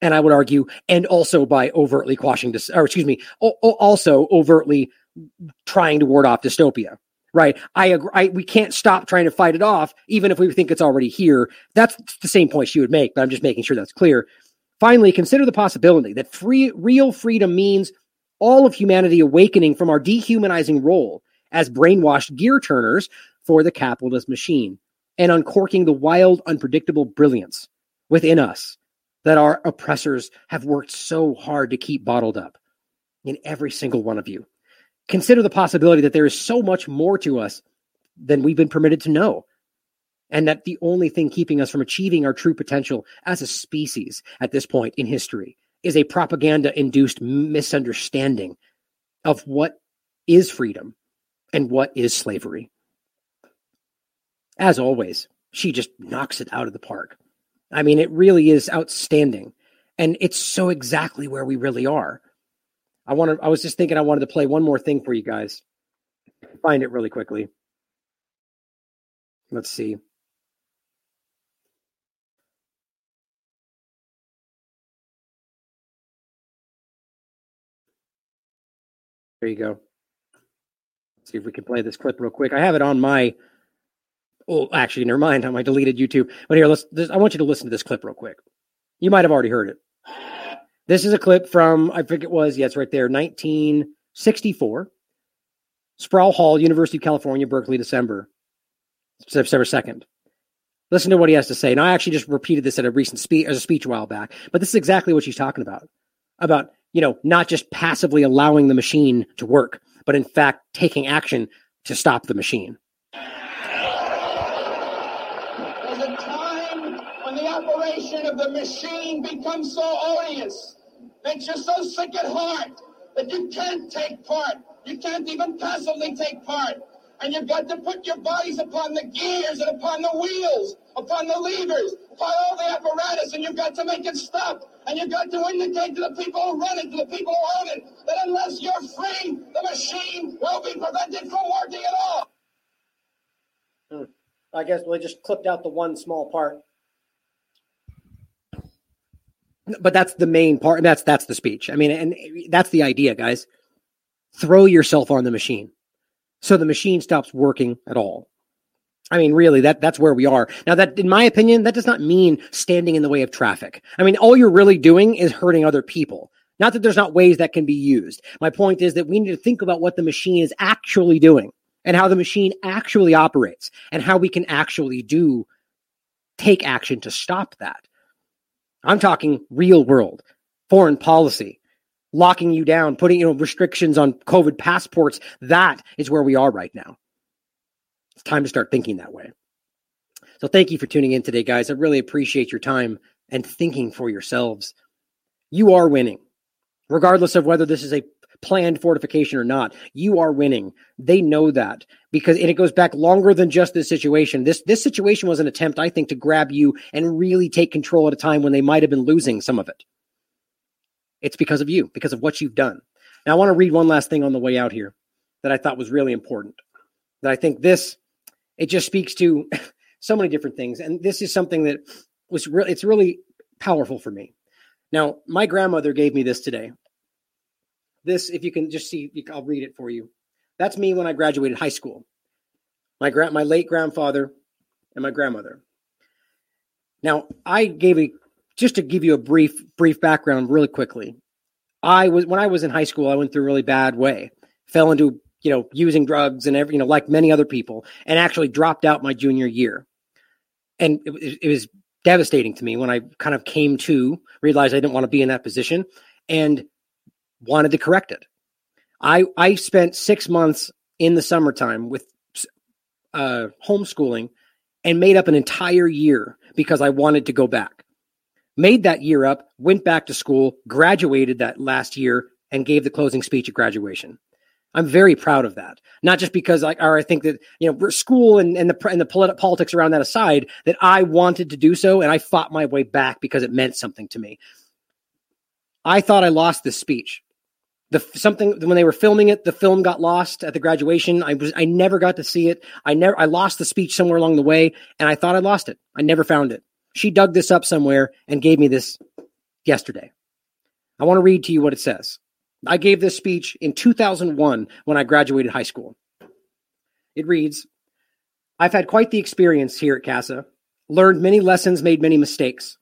And I would argue, and also by overtly quashing, dis- or excuse me, also overtly trying to ward off dystopia. Right. I agree. I, we can't stop trying to fight it off, even if we think it's already here. That's the same point she would make, but I'm just making sure that's clear. Finally, consider the possibility that free, real freedom means all of humanity awakening from our dehumanizing role as brainwashed gear turners for the capitalist machine and uncorking the wild, unpredictable brilliance within us that our oppressors have worked so hard to keep bottled up in every single one of you. Consider the possibility that there is so much more to us than we've been permitted to know. And that the only thing keeping us from achieving our true potential as a species at this point in history is a propaganda induced misunderstanding of what is freedom and what is slavery. As always, she just knocks it out of the park. I mean, it really is outstanding. And it's so exactly where we really are. I want to, I was just thinking I wanted to play one more thing for you guys. Find it really quickly. Let's see. There you go. Let's see if we can play this clip real quick. I have it on my. Oh, actually, never mind. On my deleted YouTube. But here, let's. This, I want you to listen to this clip real quick. You might have already heard it. This is a clip from I think it was. Yeah, it's right there. 1964. Sproul Hall, University of California, Berkeley, December, December 2nd. Listen to what he has to say. And I actually just repeated this at a recent speech as a speech a while back, but this is exactly what she's talking about. About you know, not just passively allowing the machine to work, but in fact taking action to stop the machine. There's a time when the operation of the machine becomes so odious, makes you so sick at heart that you can't take part. You can't even passively take part. And you've got to put your bodies upon the gears and upon the wheels, upon the levers, upon all the apparatus, and you've got to make it stop. And you've got to indicate to the people who run it, to the people who own it, that unless you're free, the machine will be prevented from working at all. Hmm. I guess we just clipped out the one small part. But that's the main part. That's that's the speech. I mean, and that's the idea, guys. Throw yourself on the machine so the machine stops working at all. I mean, really, that that's where we are now. That, in my opinion, that does not mean standing in the way of traffic. I mean, all you're really doing is hurting other people. Not that there's not ways that can be used. My point is that we need to think about what the machine is actually doing and how the machine actually operates and how we can actually do take action to stop that. I'm talking real world, foreign policy, locking you down, putting you know restrictions on COVID passports. That is where we are right now. It's time to start thinking that way. So thank you for tuning in today, guys. I really appreciate your time and thinking for yourselves. You are winning, regardless of whether this is a planned fortification or not. You are winning. They know that because and it goes back longer than just this situation. This this situation was an attempt, I think, to grab you and really take control at a time when they might have been losing some of it. It's because of you, because of what you've done. Now, I want to read one last thing on the way out here that I thought was really important. That I think this, it just speaks to so many different things. And this is something that was really, it's really powerful for me. Now, my grandmother gave me this today. This, if you can just see, I'll read it for you. That's me when I graduated high school. My grand, my late grandfather and my grandmother. Now, I gave a just to give you a brief brief background really quickly i was when i was in high school i went through a really bad way fell into you know using drugs and every you know like many other people and actually dropped out my junior year and it, it was devastating to me when i kind of came to realize i didn't want to be in that position and wanted to correct it i i spent six months in the summertime with uh, homeschooling and made up an entire year because I wanted to go back. Made that year up, went back to school, graduated that last year, and gave the closing speech at graduation. I'm very proud of that. Not just because I, or I think that, you know, school and, and the, and the polit- politics around that aside, that I wanted to do so and I fought my way back because it meant something to me. I thought I lost this speech. The something when they were filming it, the film got lost at the graduation. I was I never got to see it. I never I lost the speech somewhere along the way, and I thought I lost it. I never found it. She dug this up somewhere and gave me this yesterday. I want to read to you what it says. I gave this speech in 2001 when I graduated high school. It reads I've had quite the experience here at CASA, learned many lessons, made many mistakes.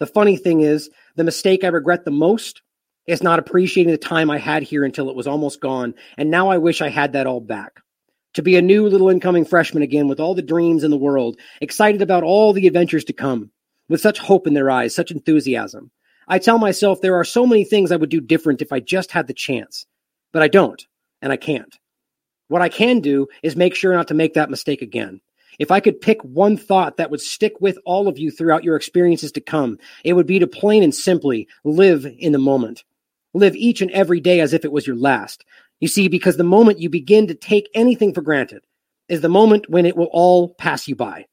The funny thing is, the mistake I regret the most is not appreciating the time I had here until it was almost gone, and now I wish I had that all back. To be a new little incoming freshman again with all the dreams in the world, excited about all the adventures to come, with such hope in their eyes, such enthusiasm. I tell myself there are so many things I would do different if I just had the chance, but I don't, and I can't. What I can do is make sure not to make that mistake again. If I could pick one thought that would stick with all of you throughout your experiences to come, it would be to plain and simply live in the moment. Live each and every day as if it was your last. You see, because the moment you begin to take anything for granted is the moment when it will all pass you by.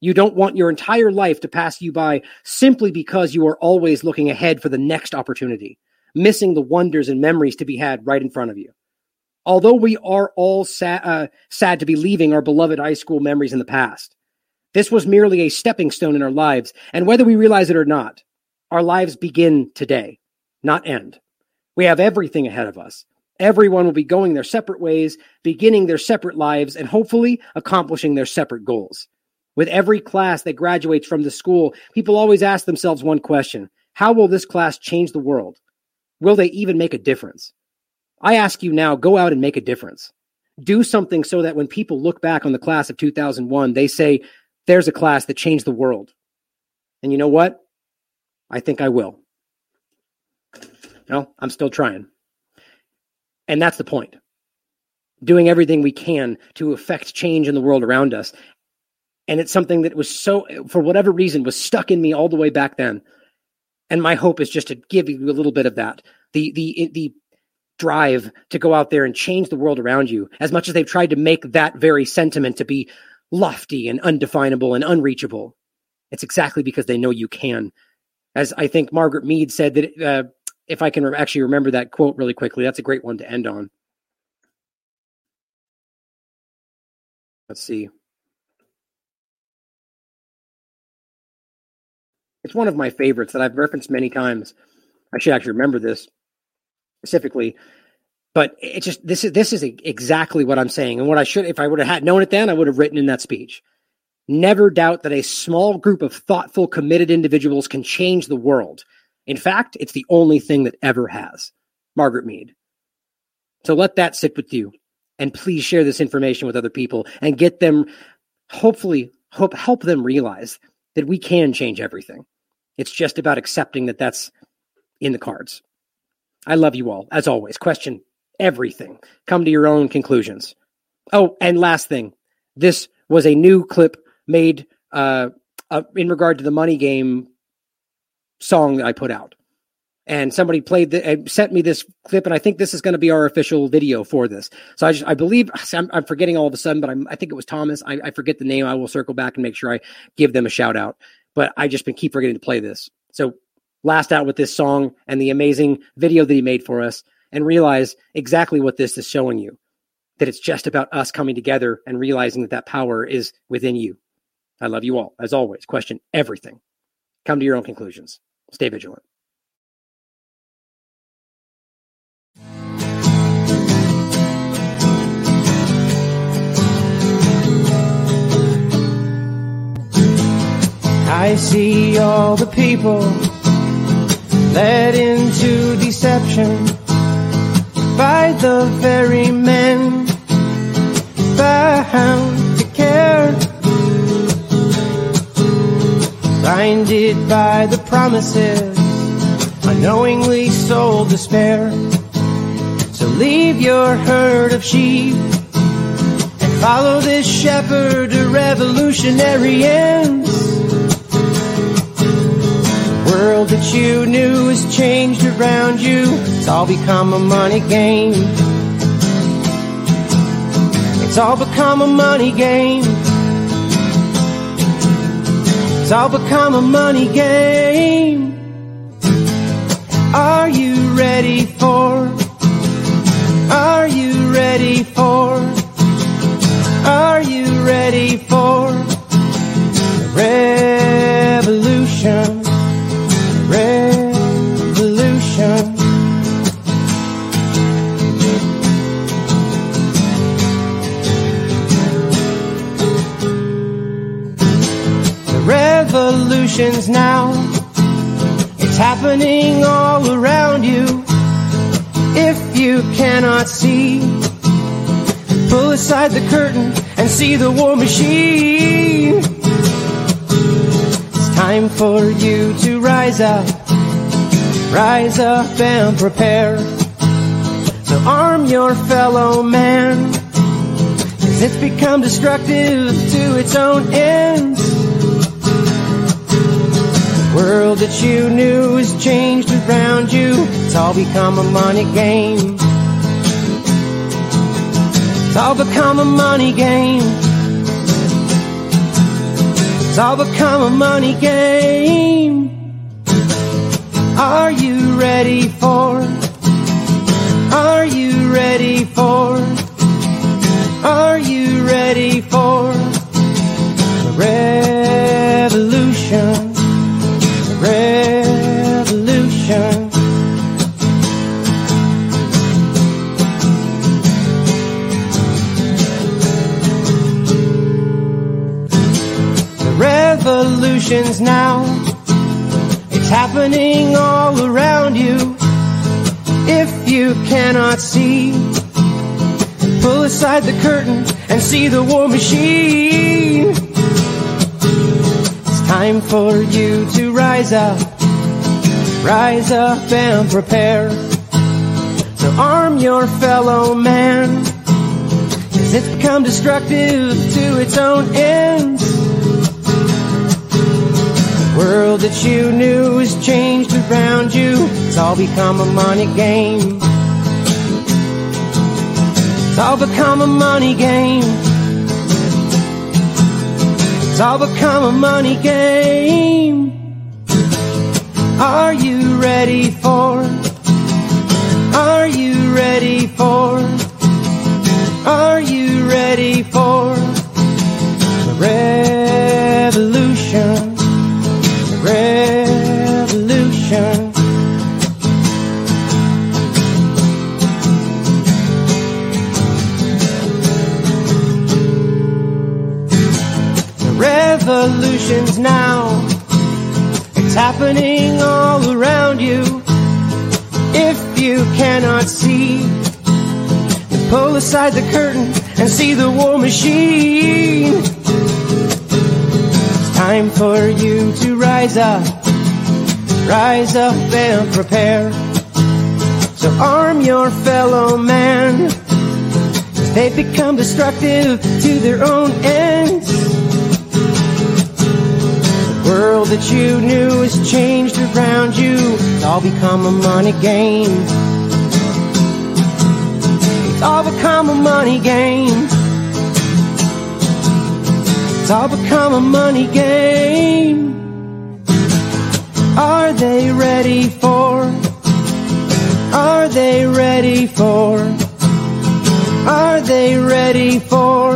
You don't want your entire life to pass you by simply because you are always looking ahead for the next opportunity, missing the wonders and memories to be had right in front of you. Although we are all sad, uh, sad to be leaving our beloved high school memories in the past, this was merely a stepping stone in our lives, and whether we realize it or not, our lives begin today, not end. We have everything ahead of us. Everyone will be going their separate ways, beginning their separate lives, and hopefully accomplishing their separate goals. With every class that graduates from the school, people always ask themselves one question How will this class change the world? Will they even make a difference? I ask you now go out and make a difference. Do something so that when people look back on the class of 2001, they say, There's a class that changed the world. And you know what? I think I will. No, I'm still trying. And that's the point. Doing everything we can to affect change in the world around us. And it's something that was so, for whatever reason, was stuck in me all the way back then. And my hope is just to give you a little bit of that. The, the, the drive to go out there and change the world around you, as much as they've tried to make that very sentiment to be lofty and undefinable and unreachable. It's exactly because they know you can. As I think Margaret Mead said that uh, if I can re- actually remember that quote really quickly, that's a great one to end on. Let's see. It's one of my favorites that I've referenced many times. I should actually remember this specifically, but it's just this is this is exactly what I'm saying, and what I should if I would have had known it then, I would have written in that speech. Never doubt that a small group of thoughtful, committed individuals can change the world. In fact, it's the only thing that ever has. Margaret Mead. So let that sit with you. And please share this information with other people and get them, hopefully, hope, help them realize that we can change everything. It's just about accepting that that's in the cards. I love you all. As always, question everything. Come to your own conclusions. Oh, and last thing this was a new clip made uh, uh, in regard to the money game song that I put out. And somebody played the, uh, sent me this clip, and I think this is going to be our official video for this. So I just, I believe I'm, I'm forgetting all of a sudden, but I'm, i think it was Thomas. I, I forget the name. I will circle back and make sure I give them a shout out. But I just been keep forgetting to play this. So last out with this song and the amazing video that he made for us, and realize exactly what this is showing you. That it's just about us coming together and realizing that that power is within you. I love you all. As always, question everything. Come to your own conclusions. Stay vigilant. I see all the people led into deception by the very men bound blinded by the promises, unknowingly sold despair. So leave your herd of sheep and Follow this shepherd to revolutionary ends. The world that you knew has changed around you. It's all become a money game. It's all become a money game. It's all become a money game. Are you ready for? Are you ready for? Are you ready for? Revolution. Revolution's now. It's happening all around you. If you cannot see, pull aside the curtain and see the war machine. It's time for you to rise up, rise up and prepare. So arm your fellow man, cause it's become destructive to its own ends. World that you knew has changed around you. It's all become a money game. It's all become a money game. It's all become a money game. Are you ready for? Are you ready for? Are you ready for revolution's now. It's happening all around you. If you cannot see, pull aside the curtain and see the war machine. It's time for you to rise up, rise up and prepare. So arm your fellow man, cause it's become destructive to its own ends. World that you knew has changed around you. It's all become a money game. It's all become a money game. It's all become a money game. Are you ready for? Are you ready for? Are you ready for the revolution? Revolution's now. It's happening all around you. If you cannot see, then pull aside the curtain and see the war machine. It's time for you to rise up, rise up and prepare. So arm your fellow man. They become destructive to their own ends. World that you knew has changed around you. It's all become a money game. It's all become a money game. It's all become a money game. Are they ready for? Are they ready for? Are they ready for